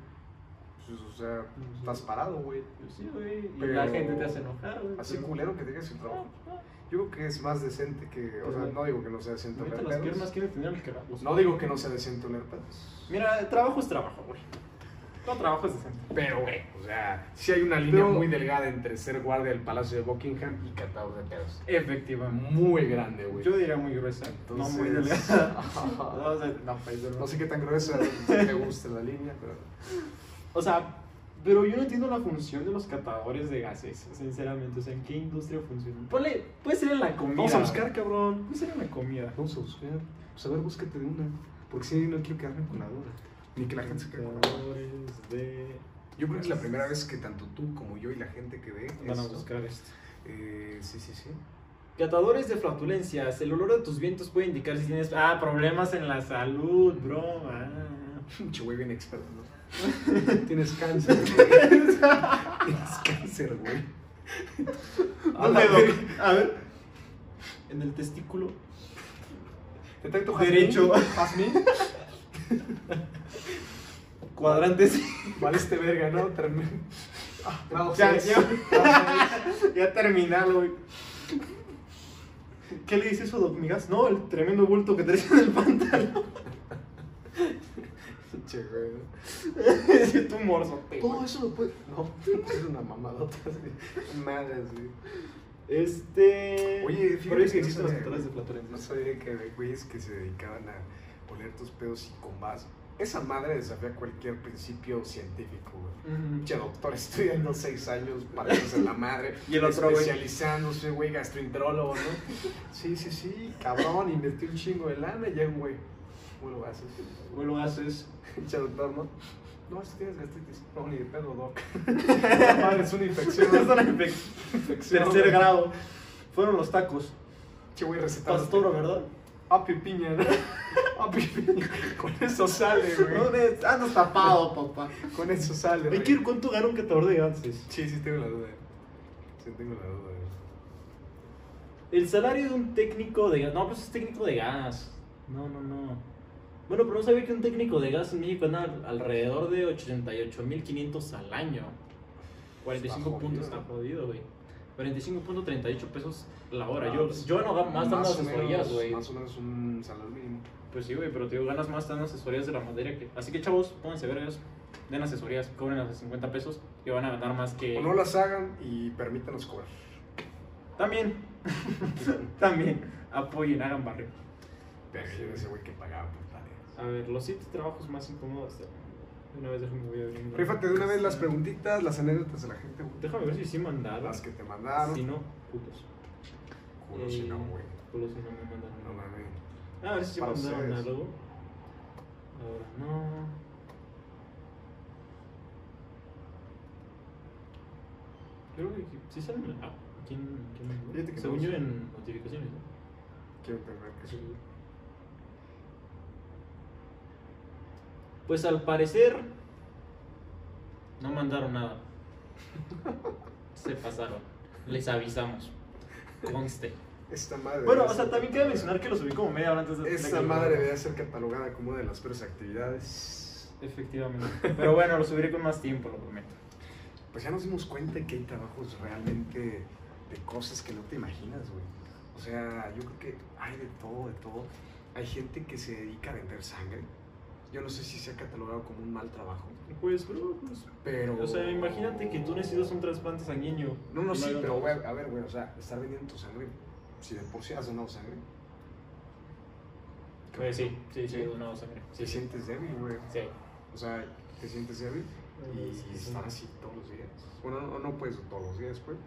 Speaker 2: Pues, o sea, estás parado, güey.
Speaker 3: Pues sí, güey. Y
Speaker 2: Pero-
Speaker 3: la gente te hace enojar, güey.
Speaker 2: Así
Speaker 3: pero-
Speaker 2: culero que digas sin trabajo. Yo creo que es más decente que, o sea, no digo que no sea decente oler
Speaker 1: las
Speaker 2: pedos.
Speaker 1: piernas quieren tener el cagados.
Speaker 2: No digo que no sea decente oler pedos.
Speaker 1: Mira, el trabajo es trabajo, güey. No trabajo es decente.
Speaker 2: Pero, güey, o sea, sí hay una línea
Speaker 1: Pero-
Speaker 2: muy delgada entre ser guardia del Palacio de Buckingham y catador de pedos.
Speaker 1: Efectivamente.
Speaker 2: Muy grande, güey.
Speaker 1: Yo diría muy gruesa. no muy delgada. no, o sea, no, pues, no.
Speaker 2: No sé qué tan gruesa me gusta la línea, pero...
Speaker 1: O sea, pero yo no entiendo la función de los catadores de gases, sinceramente. O sea, ¿en qué industria funciona? Ponle, puede ser en la comida.
Speaker 2: Vamos a buscar, cabrón.
Speaker 1: Puede ser en la comida.
Speaker 2: Vamos a buscar. Pues a ver, búscate de una. Porque sí, no quiero quedarme con la duda. Ni que la gente se quede con la duda.
Speaker 1: Catadores de...
Speaker 2: Yo creo que es la primera vez que tanto tú como yo y la gente que ve
Speaker 1: Van a buscar esto.
Speaker 2: eh, sí, sí, sí.
Speaker 1: Catadores de flatulencias. El olor de tus vientos puede indicar si tienes ah, problemas en la salud, bro. Ah.
Speaker 2: Pinche güey bien experto, ¿no? Tienes cáncer, güey. Tienes cáncer, güey. A la
Speaker 1: ¿Dónde,
Speaker 2: verga.
Speaker 1: doc? A ver. En el testículo.
Speaker 2: Detecto
Speaker 1: Derecho.
Speaker 2: Jazmín.
Speaker 1: Cuadrantes.
Speaker 2: Vale, este verga, ¿no? Termino. Ah, grado
Speaker 1: Ya, ya. Ya terminalo, güey. ¿Qué le dice eso, Doc Migas? No, el tremendo bulto que traes en el pantalón.
Speaker 2: Pinche güey.
Speaker 1: Ese tu morzote.
Speaker 2: Todo eso lo puede. No, es una mamadota. así. Madre, sí.
Speaker 1: Este.
Speaker 2: Oye, fíjate que
Speaker 1: existen
Speaker 2: no
Speaker 1: los
Speaker 2: sabía,
Speaker 1: catadores de
Speaker 2: No
Speaker 1: flatulencias.
Speaker 2: sabía que había güeyes que se dedicaban a oler tus pedos y con más. Esa madre desafía cualquier principio científico, güey.
Speaker 1: Ujú.
Speaker 2: Pinche doctor estudiando seis años para en la madre.
Speaker 1: Y el otro, güey.
Speaker 2: Especializándose, güey, gastroenterólogo, ¿no? Sí, sí, sí, cabrón, invirtió un chingo de lana y ya güey. ¿Cómo lo haces?
Speaker 1: Güey, lo haces.
Speaker 2: Pinche doctor, ¿no? No, si tienes gastritis. No, ni de pedo, doc. Madre es una infección.
Speaker 1: Es una infec-
Speaker 2: infección.
Speaker 1: Tercer grado. Fueron los tacos.
Speaker 2: Che, güey.
Speaker 1: Pastor, ¿verdad?
Speaker 2: Api piña, ¿no? Api piña. Con eso sale, güey.
Speaker 1: ¿Dónde andas tapado, papá?
Speaker 2: Con eso sale,
Speaker 1: Hay
Speaker 2: güey.
Speaker 1: que ir cuánto gana un catador de gases.
Speaker 2: Sí, sí, tengo la duda. Sí, tengo la duda.
Speaker 3: El salario de un técnico de gas. No, pues es técnico de gas. No, no, no. Bueno, pero no sabía que un técnico de gas en México gana alrededor de 88.500 al año. 45
Speaker 2: Está
Speaker 3: puntos, está jodido, güey. 45.38 pesos la hora.
Speaker 2: Ah,
Speaker 3: yo,
Speaker 2: pues,
Speaker 3: yo no gano más dando asesorías, güey.
Speaker 2: Más o menos un salario mínimo.
Speaker 3: Pues sí, güey, pero te digo, ganas más dando asesorías de la materia que. Así que chavos, pónganse vergas. Den asesorías, cobren hasta 50 pesos que van a ganar más que.
Speaker 2: O no las hagan y permítanos cobrar.
Speaker 1: También. También. Apoyen, hagan barrio.
Speaker 2: Pero ese güey que pagaba por tareas.
Speaker 3: A ver, los siete trabajos más incómodos. de- De una vez déjame voy a abrir.
Speaker 2: Rífate de una vez las preguntitas, las anécdotas de la gente, güey.
Speaker 3: Déjame ver si sí mandaron.
Speaker 2: Las que te mandaron.
Speaker 3: Si no, putos.
Speaker 2: Juro, si no,
Speaker 3: Eh,
Speaker 2: güey.
Speaker 3: Culos si no me mandaron.
Speaker 2: No mames.
Speaker 3: A ver si sí mandaron algo. Ahora no. Creo que sí sale en la app. ¿Quién, quién Según yo en notificaciones, ¿no?
Speaker 2: Quiero tener que
Speaker 3: Sí. Pues al parecer no mandaron nada. Se pasaron. Les avisamos. Conste.
Speaker 2: Esta madre.
Speaker 1: Bueno, o sea, también cabe mencionar que lo subí como media hora antes de
Speaker 2: Esta madre debe ser catalogada como una de las peores actividades.
Speaker 1: Efectivamente. Pero bueno, lo subiré con más tiempo, lo prometo.
Speaker 2: Pues ya nos dimos cuenta que hay trabajos realmente de cosas que no te imaginas, güey. O sea, yo creo que hay de todo, de todo. hay gente que se dedica a vender sangre. Yo no sé si se ha catalogado como un mal trabajo,
Speaker 1: Pues, bro, pues,
Speaker 2: pero...
Speaker 1: O sea, imagínate que tú necesitas un trasplante sanguíneo.
Speaker 2: No, no, sí, pero güey, a ver, güey, o sea, estar vendiendo tu sangre, si de por sí has donado sangre,
Speaker 1: Pues sí, sí, sí,
Speaker 2: ¿Sí?
Speaker 1: donado sangre. Sí,
Speaker 2: te
Speaker 1: sí.
Speaker 2: sientes débil, güey.
Speaker 1: Sí.
Speaker 2: O sea, te sientes débil y,
Speaker 1: Sí,
Speaker 2: y
Speaker 1: sí.
Speaker 2: estar así todos los días. Bueno, no, no puedes todos los días, pues.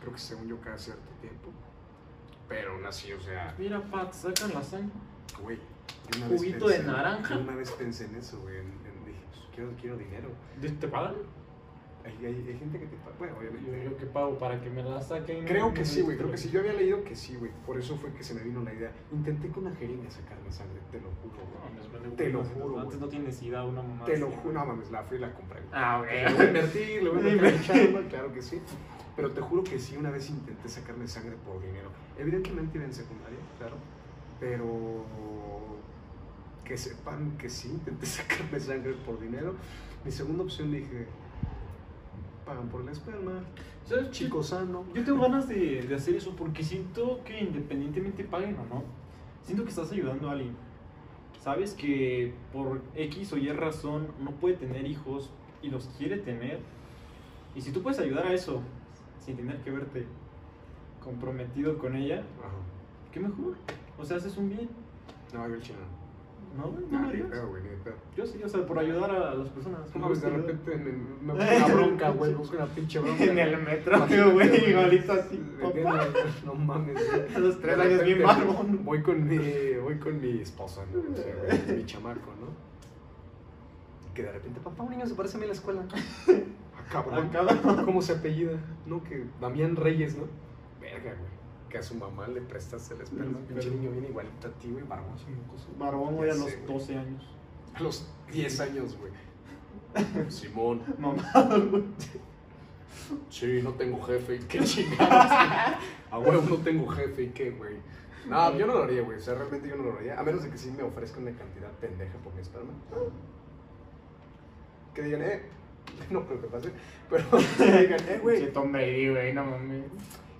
Speaker 2: Creo que según yo cada cierto tiempo. Pero aún así, o sea,
Speaker 1: Mira, Pat, sacan la sangre.
Speaker 2: güey.
Speaker 1: Juguito de
Speaker 2: pensé-
Speaker 1: naranja.
Speaker 2: yo una vez pensé en eso, güey. En, en- dije, pues, quiero, quiero dinero.
Speaker 1: ¿Te pagan?
Speaker 2: Hay, hay, hay gente que te paga. Bueno,
Speaker 1: Yo,
Speaker 2: obviamente.
Speaker 1: yo que pago para que me la saquen.
Speaker 2: Creo que sí, güey, creo que sí. Yo había leído que sí, güey. Por eso fue que se me vino la idea. Intenté con una jeringa sacarme sangre, te lo juro, güey. Te lo
Speaker 1: güey,
Speaker 2: juro,
Speaker 1: Antes
Speaker 2: güey.
Speaker 1: no tiene necesidad una mamá.
Speaker 2: Te lo juro, no
Speaker 1: güey.
Speaker 2: mames, la fui y la compré. güey.
Speaker 1: Ah,
Speaker 2: Le voy a
Speaker 1: güey.
Speaker 2: invertir, le voy a chamba, claro que sí. Pero te juro que sí, una vez intenté sacarme sangre por dinero. Evidentemente iba en secundaria, claro. Pero que sepan que sí, intenté sacarme sangre por dinero. Mi segunda opción dije, pagan por el esperma,
Speaker 1: ¿Sabes,
Speaker 2: chico sano.
Speaker 1: Yo tengo ganas de, de hacer eso porque siento que independientemente paguen o no, siento que estás ayudando a alguien. Sabes que por X o Y razón no puede tener hijos y los quiere tener. Y si tú puedes ayudar a eso sin tener que verte comprometido con ella,
Speaker 2: Ajá.
Speaker 1: qué mejor. O sea, haces un bien.
Speaker 2: No, yo el chino.
Speaker 1: ¿No? güey? ¿No
Speaker 2: No,
Speaker 1: lo harías? Yo sí, o sea, por ayudar a las personas.
Speaker 2: No de repente me, me busco una bronca, güey, busco una pinche bronca.
Speaker 1: En el metro, güey, igualito así.
Speaker 2: vendiendo- No mames, güey.
Speaker 1: A los tres años bien barbón.
Speaker 2: Voy con mi, voy con mi esposa, ¿no? O sea, mi chamaco, ¿no? Que de repente, papá, un niño se parece a mí en la escuela. Ah, cabrón.
Speaker 1: Acá.
Speaker 2: ¿Cómo se apellida? No, que Damián Reyes, ¿no? Verga, güey. Que a su mamá le prestas el esperma.
Speaker 1: Mm,
Speaker 2: Pinche
Speaker 1: pero-
Speaker 2: niño viene igualito a ti, güey, barbón.
Speaker 1: Barbón, güey, a los
Speaker 2: sé, güey.
Speaker 1: 12 años.
Speaker 2: A los 10 años, güey. Simón.
Speaker 1: Mamado, güey.
Speaker 2: Sí, no tengo jefe. ¿Y qué chingados? A huevo no tengo jefe. ¿Y qué, güey? No, yo no lo haría, güey. O sea, realmente yo no lo haría. A menos de que sí me ofrezcan una cantidad pendeja por mi esperma. Que digan, eh. No creo que pase. Pero que digan, eh, güey.
Speaker 1: Tom Brady, güey, no mames.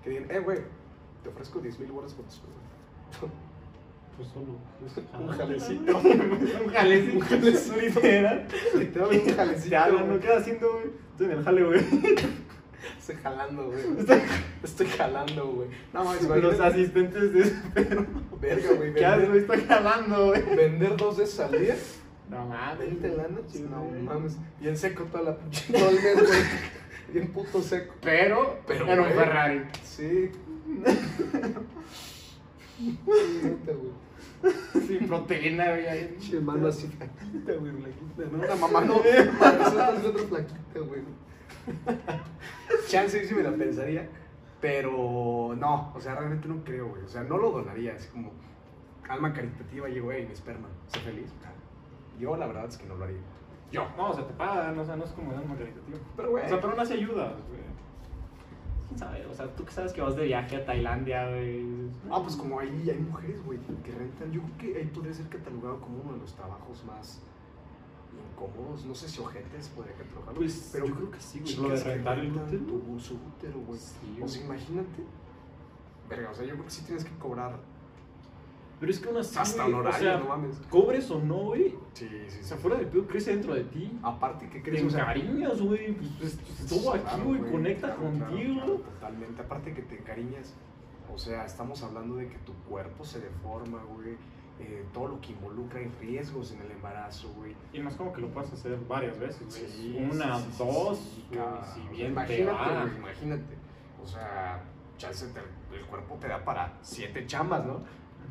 Speaker 2: Que digan, eh, güey. Te ofrezco 10 mil bolas por tu esperma.
Speaker 1: Pues solo.
Speaker 2: Un jalecito.
Speaker 1: un jalecito.
Speaker 2: Un jalecito.
Speaker 1: Literal.
Speaker 2: Literalmente un jalecito.
Speaker 1: Ya, no,
Speaker 2: güey.
Speaker 1: no queda haciendo, güey. Estoy en el jale, güey.
Speaker 2: Estoy jalando, güey.
Speaker 1: Estoy-
Speaker 2: Estoy jalando, güey. No, mames,
Speaker 1: Los
Speaker 2: imagínate.
Speaker 1: asistentes de espero.
Speaker 2: Verga, güey.
Speaker 1: ¿Qué haces, güey? Estoy jalando, güey.
Speaker 2: vender dos veces al día.
Speaker 1: No mames.
Speaker 2: 20 lanas.
Speaker 1: Sí,
Speaker 2: no
Speaker 1: güey.
Speaker 2: mames. Bien seco toda la pinche. Todo el mes, güey. Bien puto seco.
Speaker 1: Pero,
Speaker 2: Pero,
Speaker 1: era un
Speaker 2: güey.
Speaker 1: Ferrari.
Speaker 2: Sí. Güey.
Speaker 1: Sin proteína, güey.
Speaker 2: Pinche mano así flaquita, güey. Flaquita, ¿no? Una mamá no. Otra flaquita, güey. Chance sí me la pensaría. Pero no, o sea, realmente no creo, güey. O sea, no lo donaría. Es como alma caritativa, llegó, hey, mi esperma, sé feliz. Yo la verdad es que no lo haría. Yo.
Speaker 1: No, o sea, te pagan, o sea, no es como un caritativo.
Speaker 2: Pero, güey.
Speaker 1: O sea, pero no hace ayuda, güey. ¿Quién sabe? O sea, tú que sabes que vas de viaje a Tailandia, güey.
Speaker 2: Ah, pues como ahí hay mujeres, güey, que rentan. Yo creo que ahí podría ser catalogado como uno de los trabajos más incómodos. No sé si ojetes podría catalogarlo.
Speaker 1: Pues,
Speaker 2: pero
Speaker 1: yo creo que sí, güey. Lo de
Speaker 2: que
Speaker 1: rentar el
Speaker 2: rentan
Speaker 1: útero.
Speaker 2: tu- su útero, güey.
Speaker 1: Sí,
Speaker 2: o sea, imagínate. Verga, o sea, yo creo que sí tienes que cobrar
Speaker 1: Pero es que aún así,
Speaker 2: hasta
Speaker 1: güey,
Speaker 2: honorario,
Speaker 1: o sea,
Speaker 2: no mames.
Speaker 1: cobres o no, güey.
Speaker 2: Sí, sí,
Speaker 1: O
Speaker 2: sí.
Speaker 1: sea, fuera del pedo crece dentro de ti.
Speaker 2: Aparte, ¿qué
Speaker 1: Te
Speaker 2: crees? O sea,
Speaker 1: encariñas, güey. Pues, pues, estuvo aquí, güey. Conecta
Speaker 2: claro,
Speaker 1: contigo.
Speaker 2: claro, totalmente. Aparte que te encariñas. O sea, estamos hablando de que tu cuerpo se deforma, güey. eh, todo lo que involucra en riesgos en el embarazo, güey.
Speaker 1: Y es como que lo puedas hacer varias veces, güey.
Speaker 2: Sí,
Speaker 1: Una,
Speaker 2: sí, sí, sí,
Speaker 1: dos,
Speaker 2: sí,
Speaker 1: güey, si
Speaker 2: O
Speaker 1: bien te
Speaker 2: imagínate,
Speaker 1: va.
Speaker 2: güey, imagínate. O sea, chance te- el cuerpo te da para siete chambas, ¿no?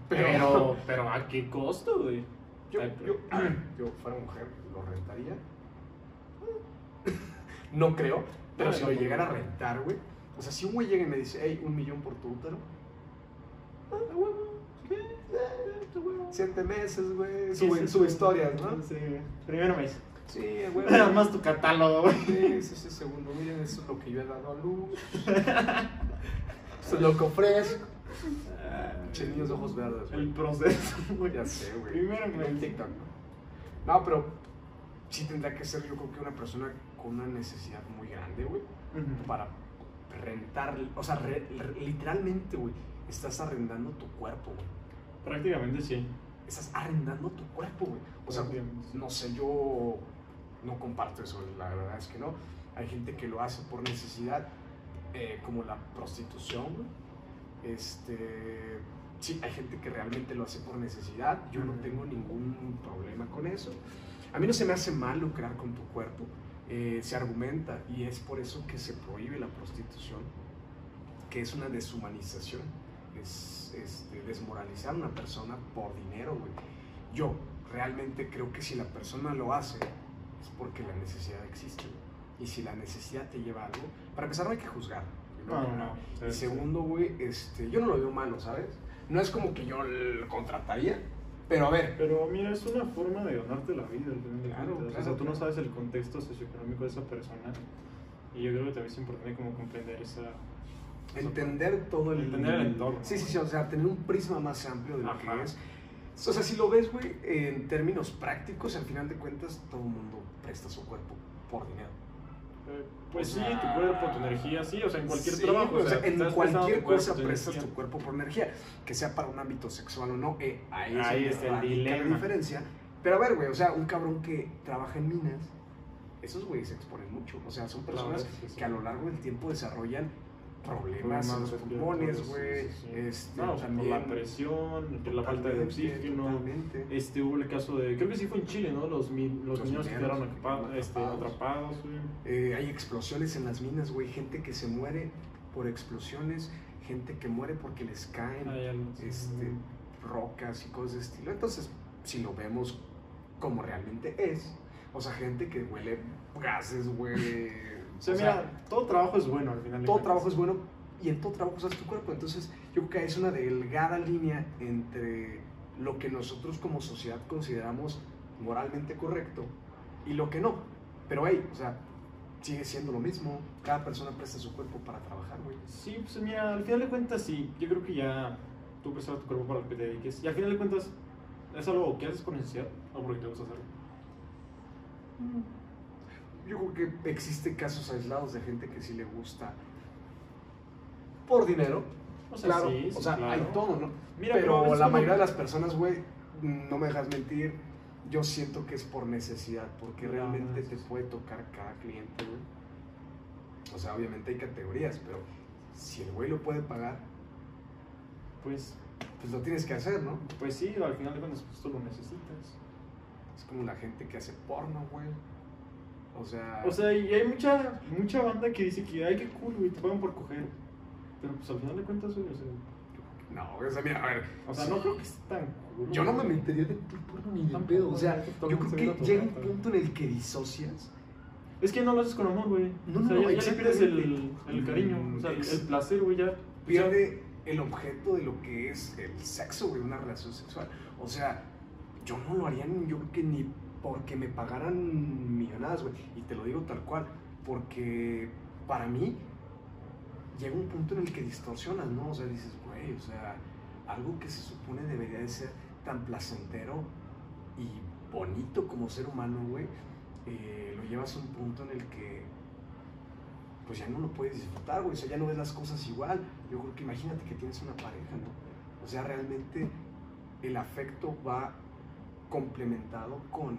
Speaker 1: Pero, pero ¿a qué costo, güey?
Speaker 2: Yo, yo, yo fuera mujer, ¿lo rentaría? No creo, pero si lo llegara a rentar, güey. O sea, si un güey llega y me dice, hey, un millón por tu útero. ah, eh. Siete meses, güey. Sube, sube historias, ¿no?
Speaker 1: Sí, primero me dice.
Speaker 2: Sí, huevo.
Speaker 1: Nada más tu catálogo, güey.
Speaker 2: Sí, sí, sí, segundo, miren, eso es lo que yo he dado a luz. Eso es lo que ofrezco. Che, niños de ojos verdes.
Speaker 1: El proceso, güey.
Speaker 2: Ya sé, güey.
Speaker 1: Primero me
Speaker 2: En TikTok, ¿no? No, pero sí tendrá que ser, yo creo que una persona con una necesidad muy grande, güey, para rentar, o sea, re- re- literalmente, güey, estás arrendando tu cuerpo, güey.
Speaker 1: Prácticamente sí.
Speaker 2: estás arrendando tu cuerpo, güey. O sea, no sé, yo no comparto eso, la verdad es que no. Hay gente que lo hace por necesidad, eh, como la prostitución, güey. Este, sí, hay gente que realmente lo hace por necesidad. Yo no tengo ningún problema con eso. A mí no se me hace mal lucrar con tu cuerpo. eh, se argumenta y es por eso que se prohíbe la prostitución, que es una deshumanización, es este, desmoralizar a una persona por dinero, güey. Yo realmente creo que si la persona lo hace es porque la necesidad existe. Y si la necesidad te lleva a algo, para empezar no hay que juzgar.
Speaker 1: No, no, no.
Speaker 2: Y segundo, güey, este, yo no lo veo malo, ¿sabes? No es como que yo lo contrataría, pero a ver,
Speaker 1: Pero mira, es una forma de ganarte la vida al final de
Speaker 2: Claro,
Speaker 1: cuentas. o
Speaker 2: claro,
Speaker 1: sea, tú no
Speaker 2: claro.
Speaker 1: sabes el contexto socioeconómico de esa persona. Y yo creo que también es importante como comprender esa... esa
Speaker 2: entender todo el...
Speaker 1: Entender el entorno,
Speaker 2: Sí, sí, sí, o sea, tener un prisma más amplio de lo
Speaker 1: Ajá.
Speaker 2: que es. O sea, si lo ves, güey, en términos prácticos, al final de cuentas, todo el mundo presta su cuerpo por dinero.
Speaker 1: Eh, Pues sí, tu cuerpo, tu energía, sí, o sea, en cualquier
Speaker 2: Sí,
Speaker 1: trabajo.
Speaker 2: o sea, en cualquier cosa
Speaker 1: tu
Speaker 2: prestas
Speaker 1: energía.
Speaker 2: tu cuerpo por energía, que sea para un ámbito sexual o no, eh, ahí,
Speaker 1: Ahí
Speaker 2: es
Speaker 1: el
Speaker 2: radica la
Speaker 1: dilema.
Speaker 2: diferencia. Pero a ver, güey, o sea, un cabrón que trabaja en minas, esos güeyes se exponen mucho. O sea, son personas
Speaker 1: Claro, sí, sí.
Speaker 2: que a lo largo del tiempo desarrollan problemas en los pulmones, güey.
Speaker 1: sí, sí.
Speaker 2: Este,
Speaker 1: No, o sea, por
Speaker 2: también,
Speaker 1: la presión, por la falta de oxígeno.
Speaker 2: totalmente.
Speaker 1: Este, hubo el caso de, creo que sí fue en Chile, ¿no? Los, mi- los,
Speaker 2: Los
Speaker 1: niños que
Speaker 2: mineros
Speaker 1: quedaron
Speaker 2: que
Speaker 1: atrapa-
Speaker 2: quedaron
Speaker 1: este,
Speaker 2: atrapados.
Speaker 1: atrapados, güey.
Speaker 2: Eh, hay explosiones en las minas, güey. Gente que se muere por explosiones, gente que muere porque les caen este, rocas y cosas de estilo. Entonces, si lo vemos como realmente es, o sea, gente que huele gases, güey.
Speaker 1: O sea, mira, todo trabajo es bueno al final.
Speaker 2: todo
Speaker 1: cuentas.
Speaker 2: trabajo es bueno y en todo trabajo usas tu cuerpo. Entonces, yo creo que es una delgada línea entre lo que nosotros como sociedad consideramos moralmente correcto y lo que no. Pero, hey, o sea, sigue siendo lo mismo. Cada persona presta su cuerpo para trabajar, güey.
Speaker 1: Sí, pues mira, al final de cuentas sí, yo creo que ya tú prestas tu cuerpo para lo que te dediques. Y al final de cuentas, ¿es algo que haces por necesidad o porque te gusta hacerlo?
Speaker 2: Yo creo que existen casos aislados de gente que sí le gusta por dinero.
Speaker 1: O sea,
Speaker 2: claro,
Speaker 1: sí, sí,
Speaker 2: o sea,
Speaker 1: claro.
Speaker 2: hay todo, ¿no?
Speaker 1: Mira,
Speaker 2: pero la
Speaker 1: como-
Speaker 2: mayoría de las personas, güey, no me dejas mentir, yo siento que es por necesidad, porque
Speaker 1: No,
Speaker 2: realmente
Speaker 1: no,
Speaker 2: te puede tocar cada cliente, güey. O sea, obviamente hay categorías, pero si el güey lo puede pagar,
Speaker 1: Pues,
Speaker 2: pues lo tienes que hacer, ¿no?
Speaker 1: pues sí, al final de cuentas pues, tú lo necesitas.
Speaker 2: Es como la gente que hace porno, güey. O sea,
Speaker 1: O sea, y hay mucha, mucha banda que dice que, ay, qué cool, güey, te pagan por coger. Pero pues al final de cuentas, güey, o sea,
Speaker 2: no, o sea, mira, a ver,
Speaker 1: o sea, no creo que esté tan cool.
Speaker 2: yo no me metería de porno ni de pedo. O sea, yo creo que llega un punto en el que disocias.
Speaker 1: Es que no lo haces con amor, güey.
Speaker 2: No,
Speaker 1: o sea,
Speaker 2: no,
Speaker 1: ya, ya le pierdes el, el cariño, o sea, el,
Speaker 2: Ex-
Speaker 1: el placer, güey, ya.
Speaker 2: pierde el objeto de lo que es el sexo, güey, una relación sexual. O sea, yo no lo haría, yo creo que ni porque me pagaran millonadas, güey. Y te lo digo tal cual, porque para mí llega un punto en el que distorsionas, ¿no? O sea, dices, güey, o sea, algo que se supone debería de ser tan placentero y bonito como ser humano, güey, eh, lo llevas a un punto en el que pues ya no lo puedes disfrutar, güey. O sea, ya no ves las cosas igual. Yo creo que imagínate que tienes una pareja, ¿no? O sea, realmente el afecto va complementado con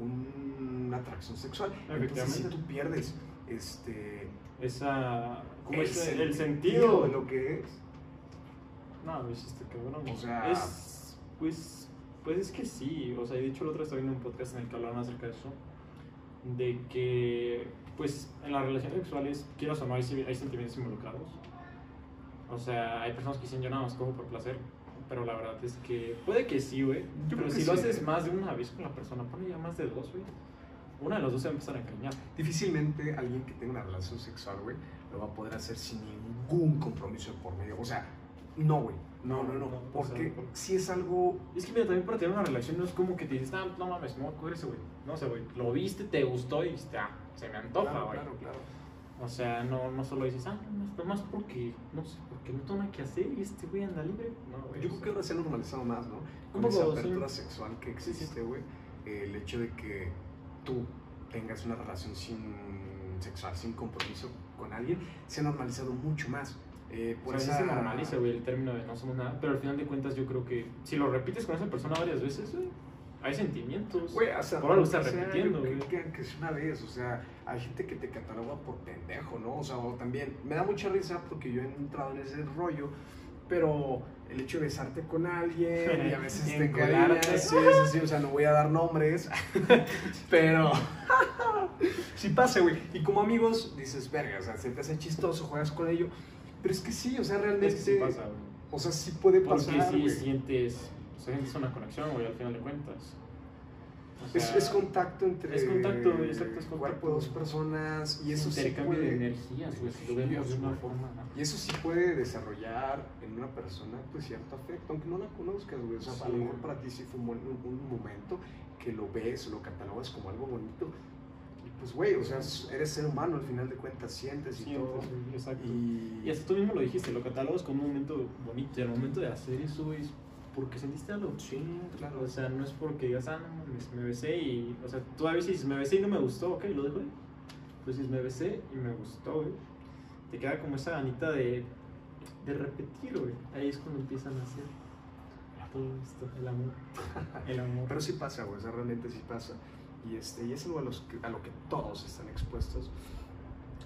Speaker 2: un- una atracción sexual. Entonces, si tú pierdes este
Speaker 1: Esa. Como
Speaker 2: el,
Speaker 1: ese- el
Speaker 2: sentido
Speaker 1: sentido.
Speaker 2: de lo que es,
Speaker 1: No, pues este cabrón.
Speaker 2: O sea-
Speaker 1: Es. Pues. Pues es que sí. O sea, de hecho, el otro estaba viendo un podcast en el que hablaban acerca de eso. De que. Pues en las relaciones sexuales, quieras o no, hay, hay sentimientos involucrados. O sea, hay personas que dicen yo nada más cojo por placer. Pero la verdad es que. Puede que sí, güey. Pero si lo haces más de una vez con la persona, pone ya más de dos, güey. Una de las dos se va a empezar a engañar.
Speaker 2: difícilmente alguien que tenga una relación sexual, güey, lo va a poder hacer sin ningún compromiso por medio. O sea, no, güey. No, no, no.
Speaker 1: No, no, o sea,
Speaker 2: Porque
Speaker 1: por-
Speaker 2: si es algo
Speaker 1: Es que mira, también para tener una relación no es como que te dices, ah, no mames, me a coger ese güey. No sé, güey. Lo viste, te gustó y dijiste, ah, se me antoja,
Speaker 2: Claro,
Speaker 1: güey.
Speaker 2: claro, claro.
Speaker 1: O sea, no, no solo dices, ah, nomás, nomás porque, no sé, porque no tengo nada que hacer y este güey anda libre. No, güey.
Speaker 2: Yo
Speaker 1: o
Speaker 2: creo que
Speaker 1: sea,
Speaker 2: ahora se ha normalizado más, ¿no? Con
Speaker 1: poco,
Speaker 2: esa
Speaker 1: sí.
Speaker 2: apertura sexual que
Speaker 1: Sí, sí.
Speaker 2: existe, güey. eh, el hecho de que tú tengas una relación sin sexual, sin compromiso con alguien, se ha normalizado mucho más. eh, por
Speaker 1: Por eso
Speaker 2: esa...
Speaker 1: se normaliza, güey, el término de no somos nada. Pero al final de cuentas, yo creo que si lo repites con esa persona varias veces, güey, hay sentimientos.
Speaker 2: Güey, o sea,
Speaker 1: Por algo estás repitiendo, güey.
Speaker 2: que, que es una vez, o sea, hay gente que te cataloga por pendejo, ¿no? O sea, o también, me da mucha risa porque yo he entrado en ese rollo, pero el hecho de besarte con alguien y a veces te
Speaker 1: Encolarte.
Speaker 2: encariñas, sí, sí, sí, o sea, no voy a dar nombres, pero sí pasa, güey. Y como amigos dices, verga, o sea, se te hace chistoso, juegas con ello, pero es que sí, o sea, realmente,
Speaker 1: Es que sí pasa, güey.
Speaker 2: o sea, sí puede
Speaker 1: Porque
Speaker 2: pasar,
Speaker 1: sí
Speaker 2: güey.
Speaker 1: sientes, sientes una conexión, güey, al final de cuentas. O
Speaker 2: Es,
Speaker 1: sea,
Speaker 2: es contacto entre
Speaker 1: es contacto, exacto, es contacto,
Speaker 2: cuerpo dos personas y eso sí puede,
Speaker 1: de energías, si lo vemos de una
Speaker 2: güey.
Speaker 1: forma.
Speaker 2: y eso sí puede desarrollar en una persona pues cierto afecto, aunque no la conozcas, güey. O sea, a
Speaker 1: Sí.
Speaker 2: lo mejor para ti sí fue un, un- un momento que lo ves, lo catalogas como algo bonito. Y pues, güey, o sea, eres ser humano, al final de cuentas sientes y
Speaker 1: Sientes,
Speaker 2: todo.
Speaker 1: güey, exacto.
Speaker 2: Y,
Speaker 1: Y hasta tú mismo lo dijiste, lo catalogas como un momento bonito. Y al momento de hacer eso, güey, es porque sentiste algo.
Speaker 2: sí, claro.
Speaker 1: O sea, no es porque digas, ah, no, me besé y. O sea, tú a veces dices, me besé y no me gustó, ok, lo dejo ahí. Pues dices, me besé y me gustó, güey. Te queda como esa ganita de, de repetir, güey. Ahí es cuando empiezan a hacer todo esto, el amor. El amor.
Speaker 2: Pero sí pasa, güey, o sea, realmente sí pasa. Y, este, y es algo a, los que- a lo que todos están expuestos.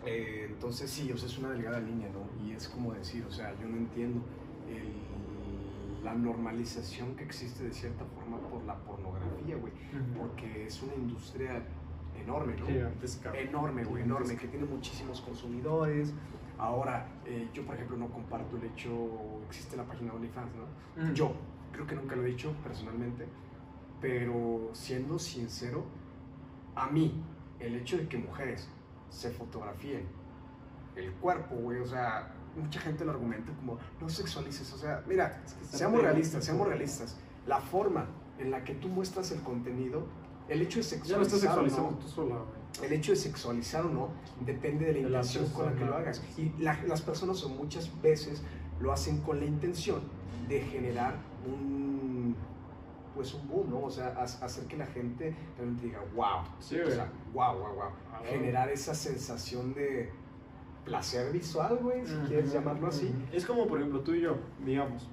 Speaker 2: Eh, entonces sí, o sea, es una delgada línea, ¿no? Y es como decir, o sea, yo no entiendo el- la normalización que existe de cierta forma por la pornografía, güey. Porque es una industria enorme, ¿no?
Speaker 1: Gigantesca.
Speaker 2: Enorme, güey, enorme, que tiene muchísimos consumidores. Ahora, eh, yo por ejemplo no comparto el hecho, existe la página OnlyFans, ¿no?
Speaker 1: Ujú.
Speaker 2: Yo, creo que nunca lo he dicho personalmente, pero siendo sincero, a mí, el hecho de que mujeres se fotografíen el cuerpo, güey, o sea, mucha gente lo argumenta como, no sexualices, o sea, mira,
Speaker 1: Es que
Speaker 2: seamos realistas, seamos realistas, la forma en la que tú muestras el contenido, el hecho de
Speaker 1: Ya lo estás
Speaker 2: sexualizar o no,
Speaker 1: tú sola, güey.
Speaker 2: el hecho de sexualizar o no depende de la
Speaker 1: De la
Speaker 2: intención con la que lo hagas. Y la- las personas o muchas veces lo hacen con la intención de generar un pues un boom, ¿no? O sea, ha- hacer que la gente realmente diga, wow.
Speaker 1: Sí,
Speaker 2: o
Speaker 1: güey.
Speaker 2: sea, wow, wow, wow. Generar esa sensación de placer visual, güey, si quieres
Speaker 1: Ujú,
Speaker 2: llamarlo así.
Speaker 1: Es como, por ejemplo, tú y yo, digamos,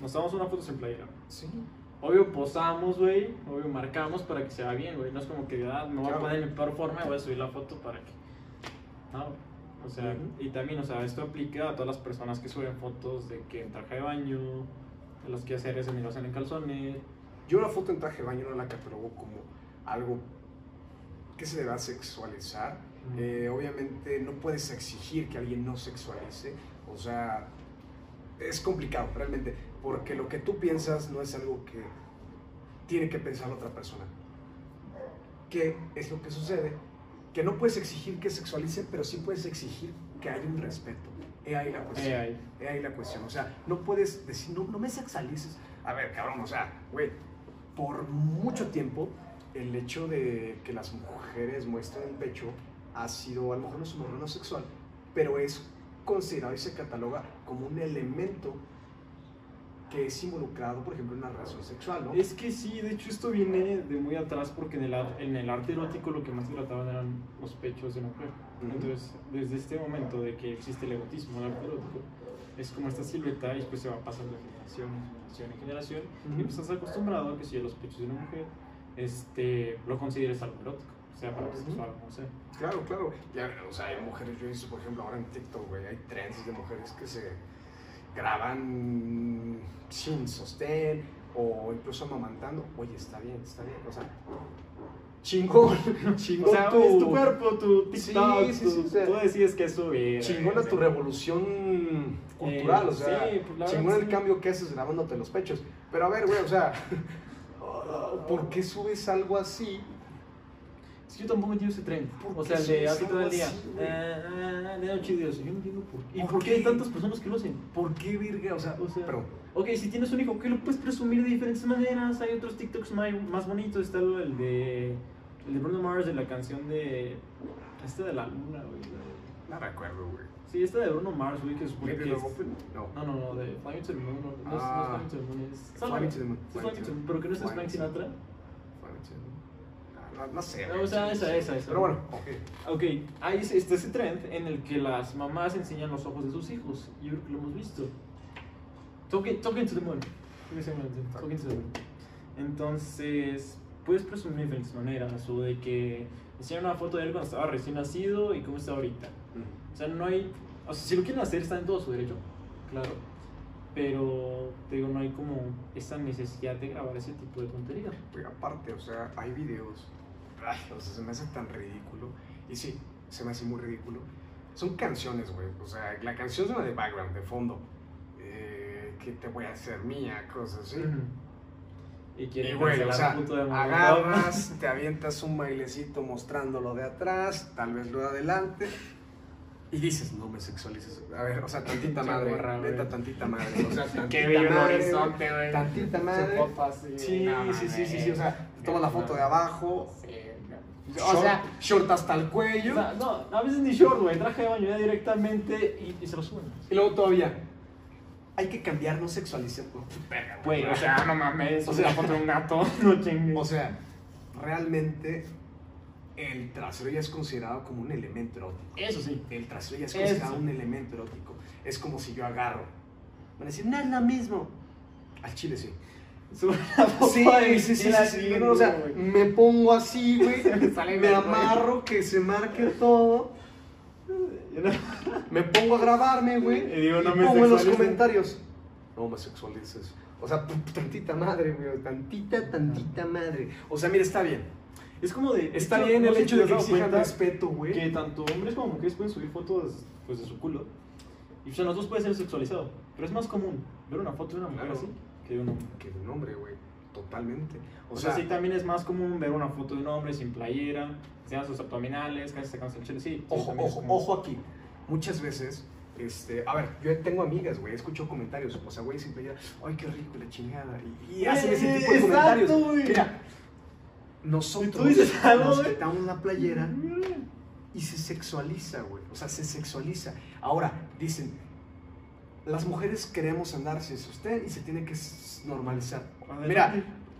Speaker 1: nos tomamos una foto sin playera.
Speaker 2: Sí.
Speaker 1: Obvio posamos, güey, obvio marcamos para que se vea bien, güey. No es como que, ah, me voy
Speaker 2: Claro.
Speaker 1: a poner en mi peor forma y voy a subir la foto para que... No, o sea,
Speaker 2: Ujú.
Speaker 1: y también, o sea, esto aplica a todas las personas que suben fotos de que en traje de baño, de los que hacer eso ni lo hacen en calzones.
Speaker 2: Yo una foto en traje de baño no la catalogo como algo que se deba sexualizar. Eh, obviamente no puedes exigir que alguien no sexualice, o sea, es complicado realmente, porque lo que tú piensas no es algo que tiene que pensar la otra persona. ¿Qué es lo que sucede? Que no puedes exigir que sexualice, pero sí puedes exigir que haya un respeto. He ahí la cuestión.
Speaker 1: Ahí.
Speaker 2: He ahí la cuestión. O sea, no puedes decir, no, no me sexualices. A ver, cabrón, o sea, güey, por mucho tiempo el hecho de que las mujeres muestren el pecho ha sido, a lo mejor no es un órgano sexual, pero es considerado y se cataloga como un elemento que es involucrado, por ejemplo, en una relación sexual, ¿no?
Speaker 1: Es que sí, de hecho esto viene de muy atrás porque en el, en el arte erótico lo que más se trataban eran los pechos de la mujer. Entonces, desde este momento de que existe el erotismo en el arte erótico, es como esta silueta y después se va pasando de generación en generación en generación y pues estás acostumbrado a que si los pechos de una mujer este, lo consideres algo erótico, sea para
Speaker 2: Ujú.
Speaker 1: sexual no sé.
Speaker 2: Claro, claro. Ya, o sea, hay mujeres, yo he visto, por ejemplo, ahora en TikTok, güey, hay trends de mujeres que se graban sin sostén o incluso amamantando. Oye, está bien, está bien. O sea, chingón, chingón.
Speaker 1: O sea,
Speaker 2: tu,
Speaker 1: es tu cuerpo, tu
Speaker 2: Sí,
Speaker 1: TikTok,
Speaker 2: sí,
Speaker 1: tu-
Speaker 2: sí, o sea,
Speaker 1: tú decides que es subir.
Speaker 2: chingona tu revolución cultural, o sea,
Speaker 1: sí, pues,
Speaker 2: chingón el
Speaker 1: sí.
Speaker 2: cambio que haces grabándote los pechos. Pero a ver, güey, o sea, ¿por qué subes algo así?
Speaker 1: Es que yo tampoco entiendo ese tren.
Speaker 2: ¿Por
Speaker 1: O sea, el de hace todo el día.
Speaker 2: así?
Speaker 1: Ah, ah, de noche Dios. Yo no entiendo por qué. ¿Y
Speaker 2: ¿Por
Speaker 1: qué hay tantas personas que lo hacen?
Speaker 2: ¿Por qué, virga? O sea,
Speaker 1: O sea,
Speaker 2: pero,
Speaker 1: Ok, si tienes un hijo, ¿qué lo puedes presumir de diferentes maneras? Hay otros TikToks más, más bonitos. Está el de, el de Bruno Mars de la canción de. Este de la luna, güey.
Speaker 2: no recuerdo, güey.
Speaker 1: Sí, esta de Bruno Mars, güey, que supone que
Speaker 2: the
Speaker 1: es.
Speaker 2: No.
Speaker 1: No, no, no, de Flying to the Moon. No, no, es- no es Flying to the Moon, es.
Speaker 2: Flying to the Moon, Flying
Speaker 1: Flying Moon, pero que no es
Speaker 2: Flying
Speaker 1: Frank
Speaker 2: to the
Speaker 1: Sinatra.
Speaker 2: No, no sé.
Speaker 1: No, o sea, esa, esa, esa.
Speaker 2: Pero bueno, ok.
Speaker 1: Ok, hay este, ese trend en el que las mamás enseñan los ojos de sus hijos. Yo creo que lo hemos visto. Talking, talking to the moon. Talking to the moon. Entonces, puedes presumir de diferentes maneras. O de que enseñan una foto de él cuando estaba recién nacido y cómo está ahorita. O sea, no hay. O sea, si lo quieren hacer, está en todo su derecho, claro. Pero, te digo, no hay como esa necesidad de grabar ese tipo de tontería.
Speaker 2: Güey, aparte, o sea, hay videos. Ay, o sea, se me hace tan ridículo. Y sí, se me hace muy ridículo. Son canciones, güey. O sea, la canción es una de background, de fondo. Eh, ¿Qué te voy a hacer mía? Cosas así.
Speaker 1: Y
Speaker 2: Y, güey, o sea, agarras, te avientas un bailecito mostrándolo de atrás, tal vez lo de adelante, y dices, no me sexualices. A ver, o sea, tantita madre,
Speaker 1: borra,
Speaker 2: neta, tantita madre. O sea, tantita
Speaker 4: Qué bello
Speaker 2: madre,
Speaker 4: horizonte, güey.
Speaker 2: Tantita madre. Sí, sí, sí, sí, sí, o sea, tomas la foto de abajo,
Speaker 4: Sí.
Speaker 2: Short,
Speaker 4: O sea,
Speaker 2: short hasta el cuello,
Speaker 1: O sea, no, a veces ni short, güey. Traje de baño ya directamente y, y se lo suben.
Speaker 2: y luego todavía, hay que cambiar, no. Verga,
Speaker 1: Güey, o sea,
Speaker 4: no mames.
Speaker 2: O sea,
Speaker 4: la foto de un gato. No chingues.
Speaker 2: O sea, realmente el trasero ya es considerado como un elemento erótico.
Speaker 1: Eso sí.
Speaker 2: El trasero ya es
Speaker 1: Eso.
Speaker 2: considerado un elemento erótico. Es como si yo agarro. Van a decir, no es lo mismo. Al chile sí.
Speaker 1: La
Speaker 2: Sí,
Speaker 1: de
Speaker 2: sí, sí,
Speaker 1: Mila
Speaker 2: sí, sí, no, o sea,
Speaker 1: güey.
Speaker 2: me pongo así, güey, me amarro, que se marque todo, me pongo a grabarme, güey,
Speaker 4: Y digo, no me
Speaker 2: pongo en los comentarios, no me sexualices, o sea, tantita madre, güey, tantita, tantita madre, o sea, mira, está bien,
Speaker 1: Es como de.
Speaker 2: está
Speaker 1: de
Speaker 2: bien el hecho de que exijan respeto, güey,
Speaker 1: Que tanto hombres como mujeres pueden subir fotos pues, de su culo. Y en los dos puede ser sexualizado. Pero es más común ver una foto de una mujer
Speaker 2: Claro.
Speaker 1: así que de un hombre.
Speaker 2: que de un hombre, güey, totalmente,
Speaker 1: O, sea, sí, también es más común ver una foto de un hombre sin playera, enseñan sus abdominales, casi sacándose el chile. Sí, sí,
Speaker 2: Ojo, ojo, ojo aquí. Muchas veces, este, a ver, yo tengo amigas, güey, escucho comentarios, o sea, güey, siempre ya, ay, qué rico la chingada, y, y hacen ese tipo de
Speaker 1: exacto,
Speaker 2: comentarios.
Speaker 1: güey.
Speaker 2: Mira, nosotros
Speaker 1: ¿Y tú dices
Speaker 2: nos quitamos la playera y se sexualiza, güey, o sea, se sexualiza. Ahora, dicen, las mujeres queremos andar sin sostén y se tiene que normalizar. Mira,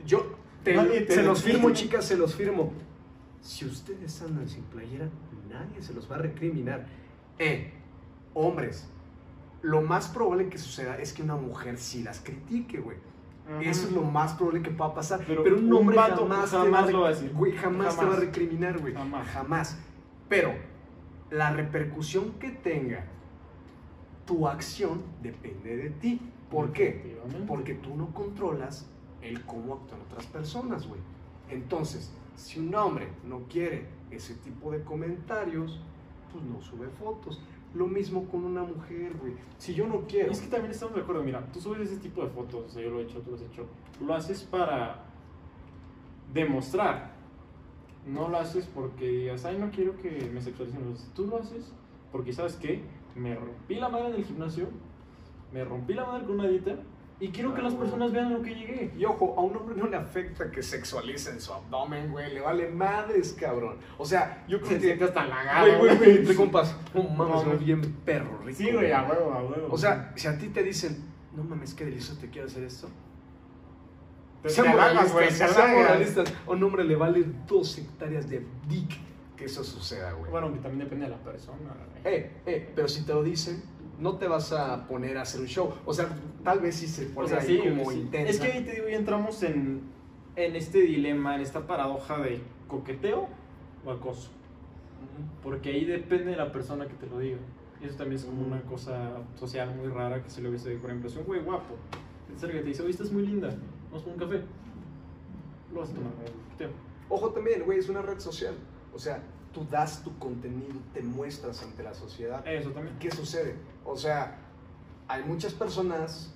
Speaker 2: yo te-
Speaker 1: te
Speaker 2: se los firmo, chicas, se los firmo. Si ustedes andan sin playera, nadie se los va a recriminar. Eh, hombres, lo más probable que suceda es que una mujer sí las critique, güey.
Speaker 1: Ajá.
Speaker 2: Eso es lo más probable que pueda pasar. Pero,
Speaker 1: Pero
Speaker 2: un
Speaker 1: un
Speaker 2: hombre
Speaker 1: vato
Speaker 2: jamás, te
Speaker 1: jamás
Speaker 2: va a
Speaker 1: va decir.
Speaker 2: Güey, jamás, te va a
Speaker 1: Jamás.
Speaker 2: recriminar, güey.
Speaker 1: Jamás.
Speaker 2: Jamás. Pero la repercusión que tenga tu acción depende de ti. ¿Por qué? Porque tú no controlas el cómo actúan otras personas, güey. Entonces, si un hombre no quiere ese tipo de comentarios, pues no sube fotos. Lo mismo con una mujer, güey. Si yo no quiero.
Speaker 1: Es que también estamos de acuerdo, mira, tú subes ese tipo de fotos, o sea, yo lo he hecho, tú lo has hecho, lo haces para demostrar, no lo haces porque digas, ay, no quiero que me sexualicen, tú lo haces porque, ¿sabes qué? Me rompí la madre en el gimnasio, me rompí la madre con una dieta y quiero que las personas vean a lo que llegué.
Speaker 2: Y ojo, a un hombre no le afecta que sexualicen su abdomen, güey. Le vale madres, cabrón. O sea, yo creo
Speaker 4: Se
Speaker 2: que.
Speaker 4: siente hasta halagado.
Speaker 2: Güey, güey, güey, entre compas. No mames,
Speaker 4: No,
Speaker 2: bien perro, rico.
Speaker 4: Sí, güey, a huevo, a huevo.
Speaker 2: O sea, si a ti te dicen, no mames, qué delicioso, te quiero hacer esto. Sean moralistas, sean moralistas. A un hombre le vale dos hectáreas de dick que eso suceda, güey.
Speaker 1: Bueno, que también depende de la persona.
Speaker 2: Eh, eh, pero si te lo dicen, no te vas a poner a hacer un show. O sea, tal vez sí se pone
Speaker 1: O sea,
Speaker 2: ahí
Speaker 1: sí,
Speaker 2: como
Speaker 1: sí.
Speaker 2: intensa.
Speaker 1: Es que ahí te digo, ya entramos en, en este dilema, en esta paradoja de coqueteo o acoso. Porque ahí depende de la persona que te lo diga. Y eso también es como una cosa social muy rara que se le hubiese, por ejemplo, si un güey guapo, te acerca y te dice, oye, estás muy linda, vamos por un café. Lo vas a tomar, güey, coqueteo.
Speaker 2: Ojo también, güey, es una red social. O sea, tú das tu contenido, te muestras ante la sociedad.
Speaker 1: Eso también.
Speaker 2: ¿Qué sucede? O sea, hay muchas personas,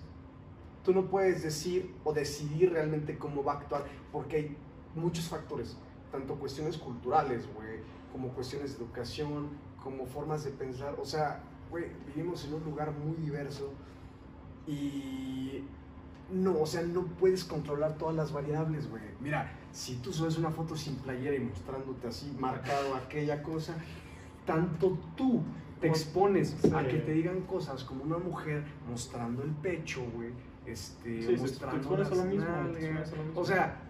Speaker 2: tú no puedes decir o decidir realmente cómo va a actuar, porque hay muchos factores, tanto cuestiones culturales, güey, como cuestiones de educación, como formas de pensar. O sea, güey, vivimos en un lugar muy diverso y no, o sea, no puedes controlar todas las variables, güey. Mira, si tú subes una foto sin playera y mostrándote así, marcado aquella cosa, tanto tú te expones a que te digan cosas como una mujer mostrando el pecho, güey, este,
Speaker 1: Sí,
Speaker 2: mostrando las
Speaker 1: lo mismo,
Speaker 2: nalgas.
Speaker 1: lo mismo.
Speaker 2: O sea,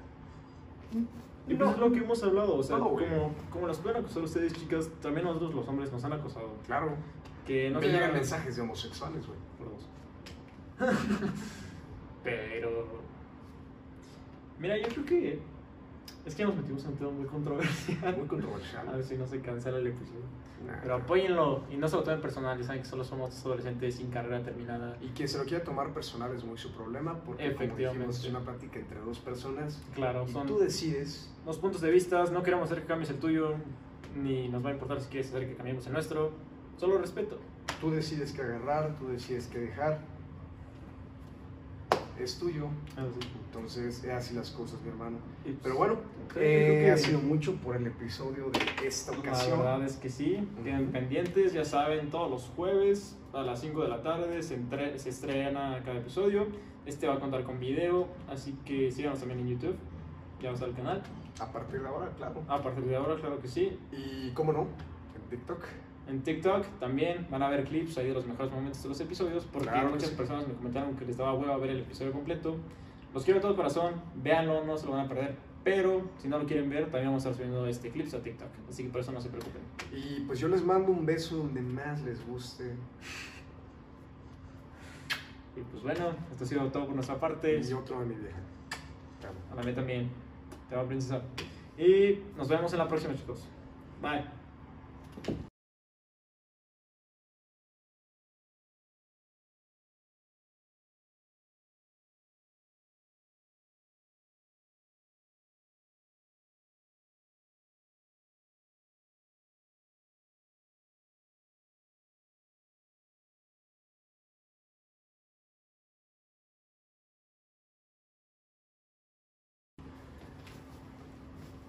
Speaker 1: Y pues
Speaker 2: No.
Speaker 1: es lo que hemos hablado, o sea,
Speaker 2: No,
Speaker 1: como, como las pueden acosar ustedes, chicas, también nosotros los hombres nos han acosado.
Speaker 2: Claro.
Speaker 1: Que no
Speaker 2: me llegan mensajes de homosexuales, güey.
Speaker 1: Por dos. Pero. Mira, yo creo que. Es que nos metimos en un tema muy controversial.
Speaker 2: Muy controversial.
Speaker 1: A ver si no se cancela el episodio.
Speaker 2: Nah.
Speaker 1: Pero apóyenlo y no se lo tomen personal. Y saben que solo somos adolescentes sin carrera terminada.
Speaker 2: Y quien se lo quiera tomar personal es muy su problema, porque como
Speaker 1: Efectivamente.
Speaker 2: dijimos, es una plática entre dos personas.
Speaker 1: Claro,
Speaker 2: Y
Speaker 1: son
Speaker 2: tú decides.
Speaker 1: los puntos de vista. No queremos hacer que cambies el tuyo. Ni nos va a importar si quieres hacer que cambiemos el nuestro. Solo respeto.
Speaker 2: Tú decides qué agarrar, tú decides qué dejar. Es tuyo. Entonces, es así las cosas, mi hermano. Pero bueno,
Speaker 1: creo
Speaker 2: eh,
Speaker 1: que-
Speaker 2: ha sido mucho por el episodio de esta
Speaker 1: La
Speaker 2: ocasión.
Speaker 1: verdad es que sí, tienen pendientes, ya saben, todos los jueves a las 5 de la tarde se, entre- se estrena cada episodio. Este va a contar con video, así que síganos también en YouTube, ya va a estar el canal.
Speaker 2: A partir de ahora, claro.
Speaker 1: A partir de ahora, claro que sí.
Speaker 2: Y cómo no, en TikTok.
Speaker 1: En TikTok también van a ver clips ahí de los mejores momentos de los episodios, porque
Speaker 2: Claro
Speaker 1: muchas
Speaker 2: sí.
Speaker 1: personas me comentaron que les daba hueva ver el episodio completo. Los quiero de todo corazón, véanlo, no se lo van a perder. Pero si no lo quieren ver, también vamos a estar subiendo este clips a TikTok, así que por eso no se preocupen.
Speaker 2: Y pues yo les mando un beso donde más les guste.
Speaker 1: Y pues bueno, esto ha sido todo por nuestra parte.
Speaker 2: Y otro de mi vieja.
Speaker 1: A la mía también. Te va, princesa. Y nos vemos en la próxima, chicos. Bye.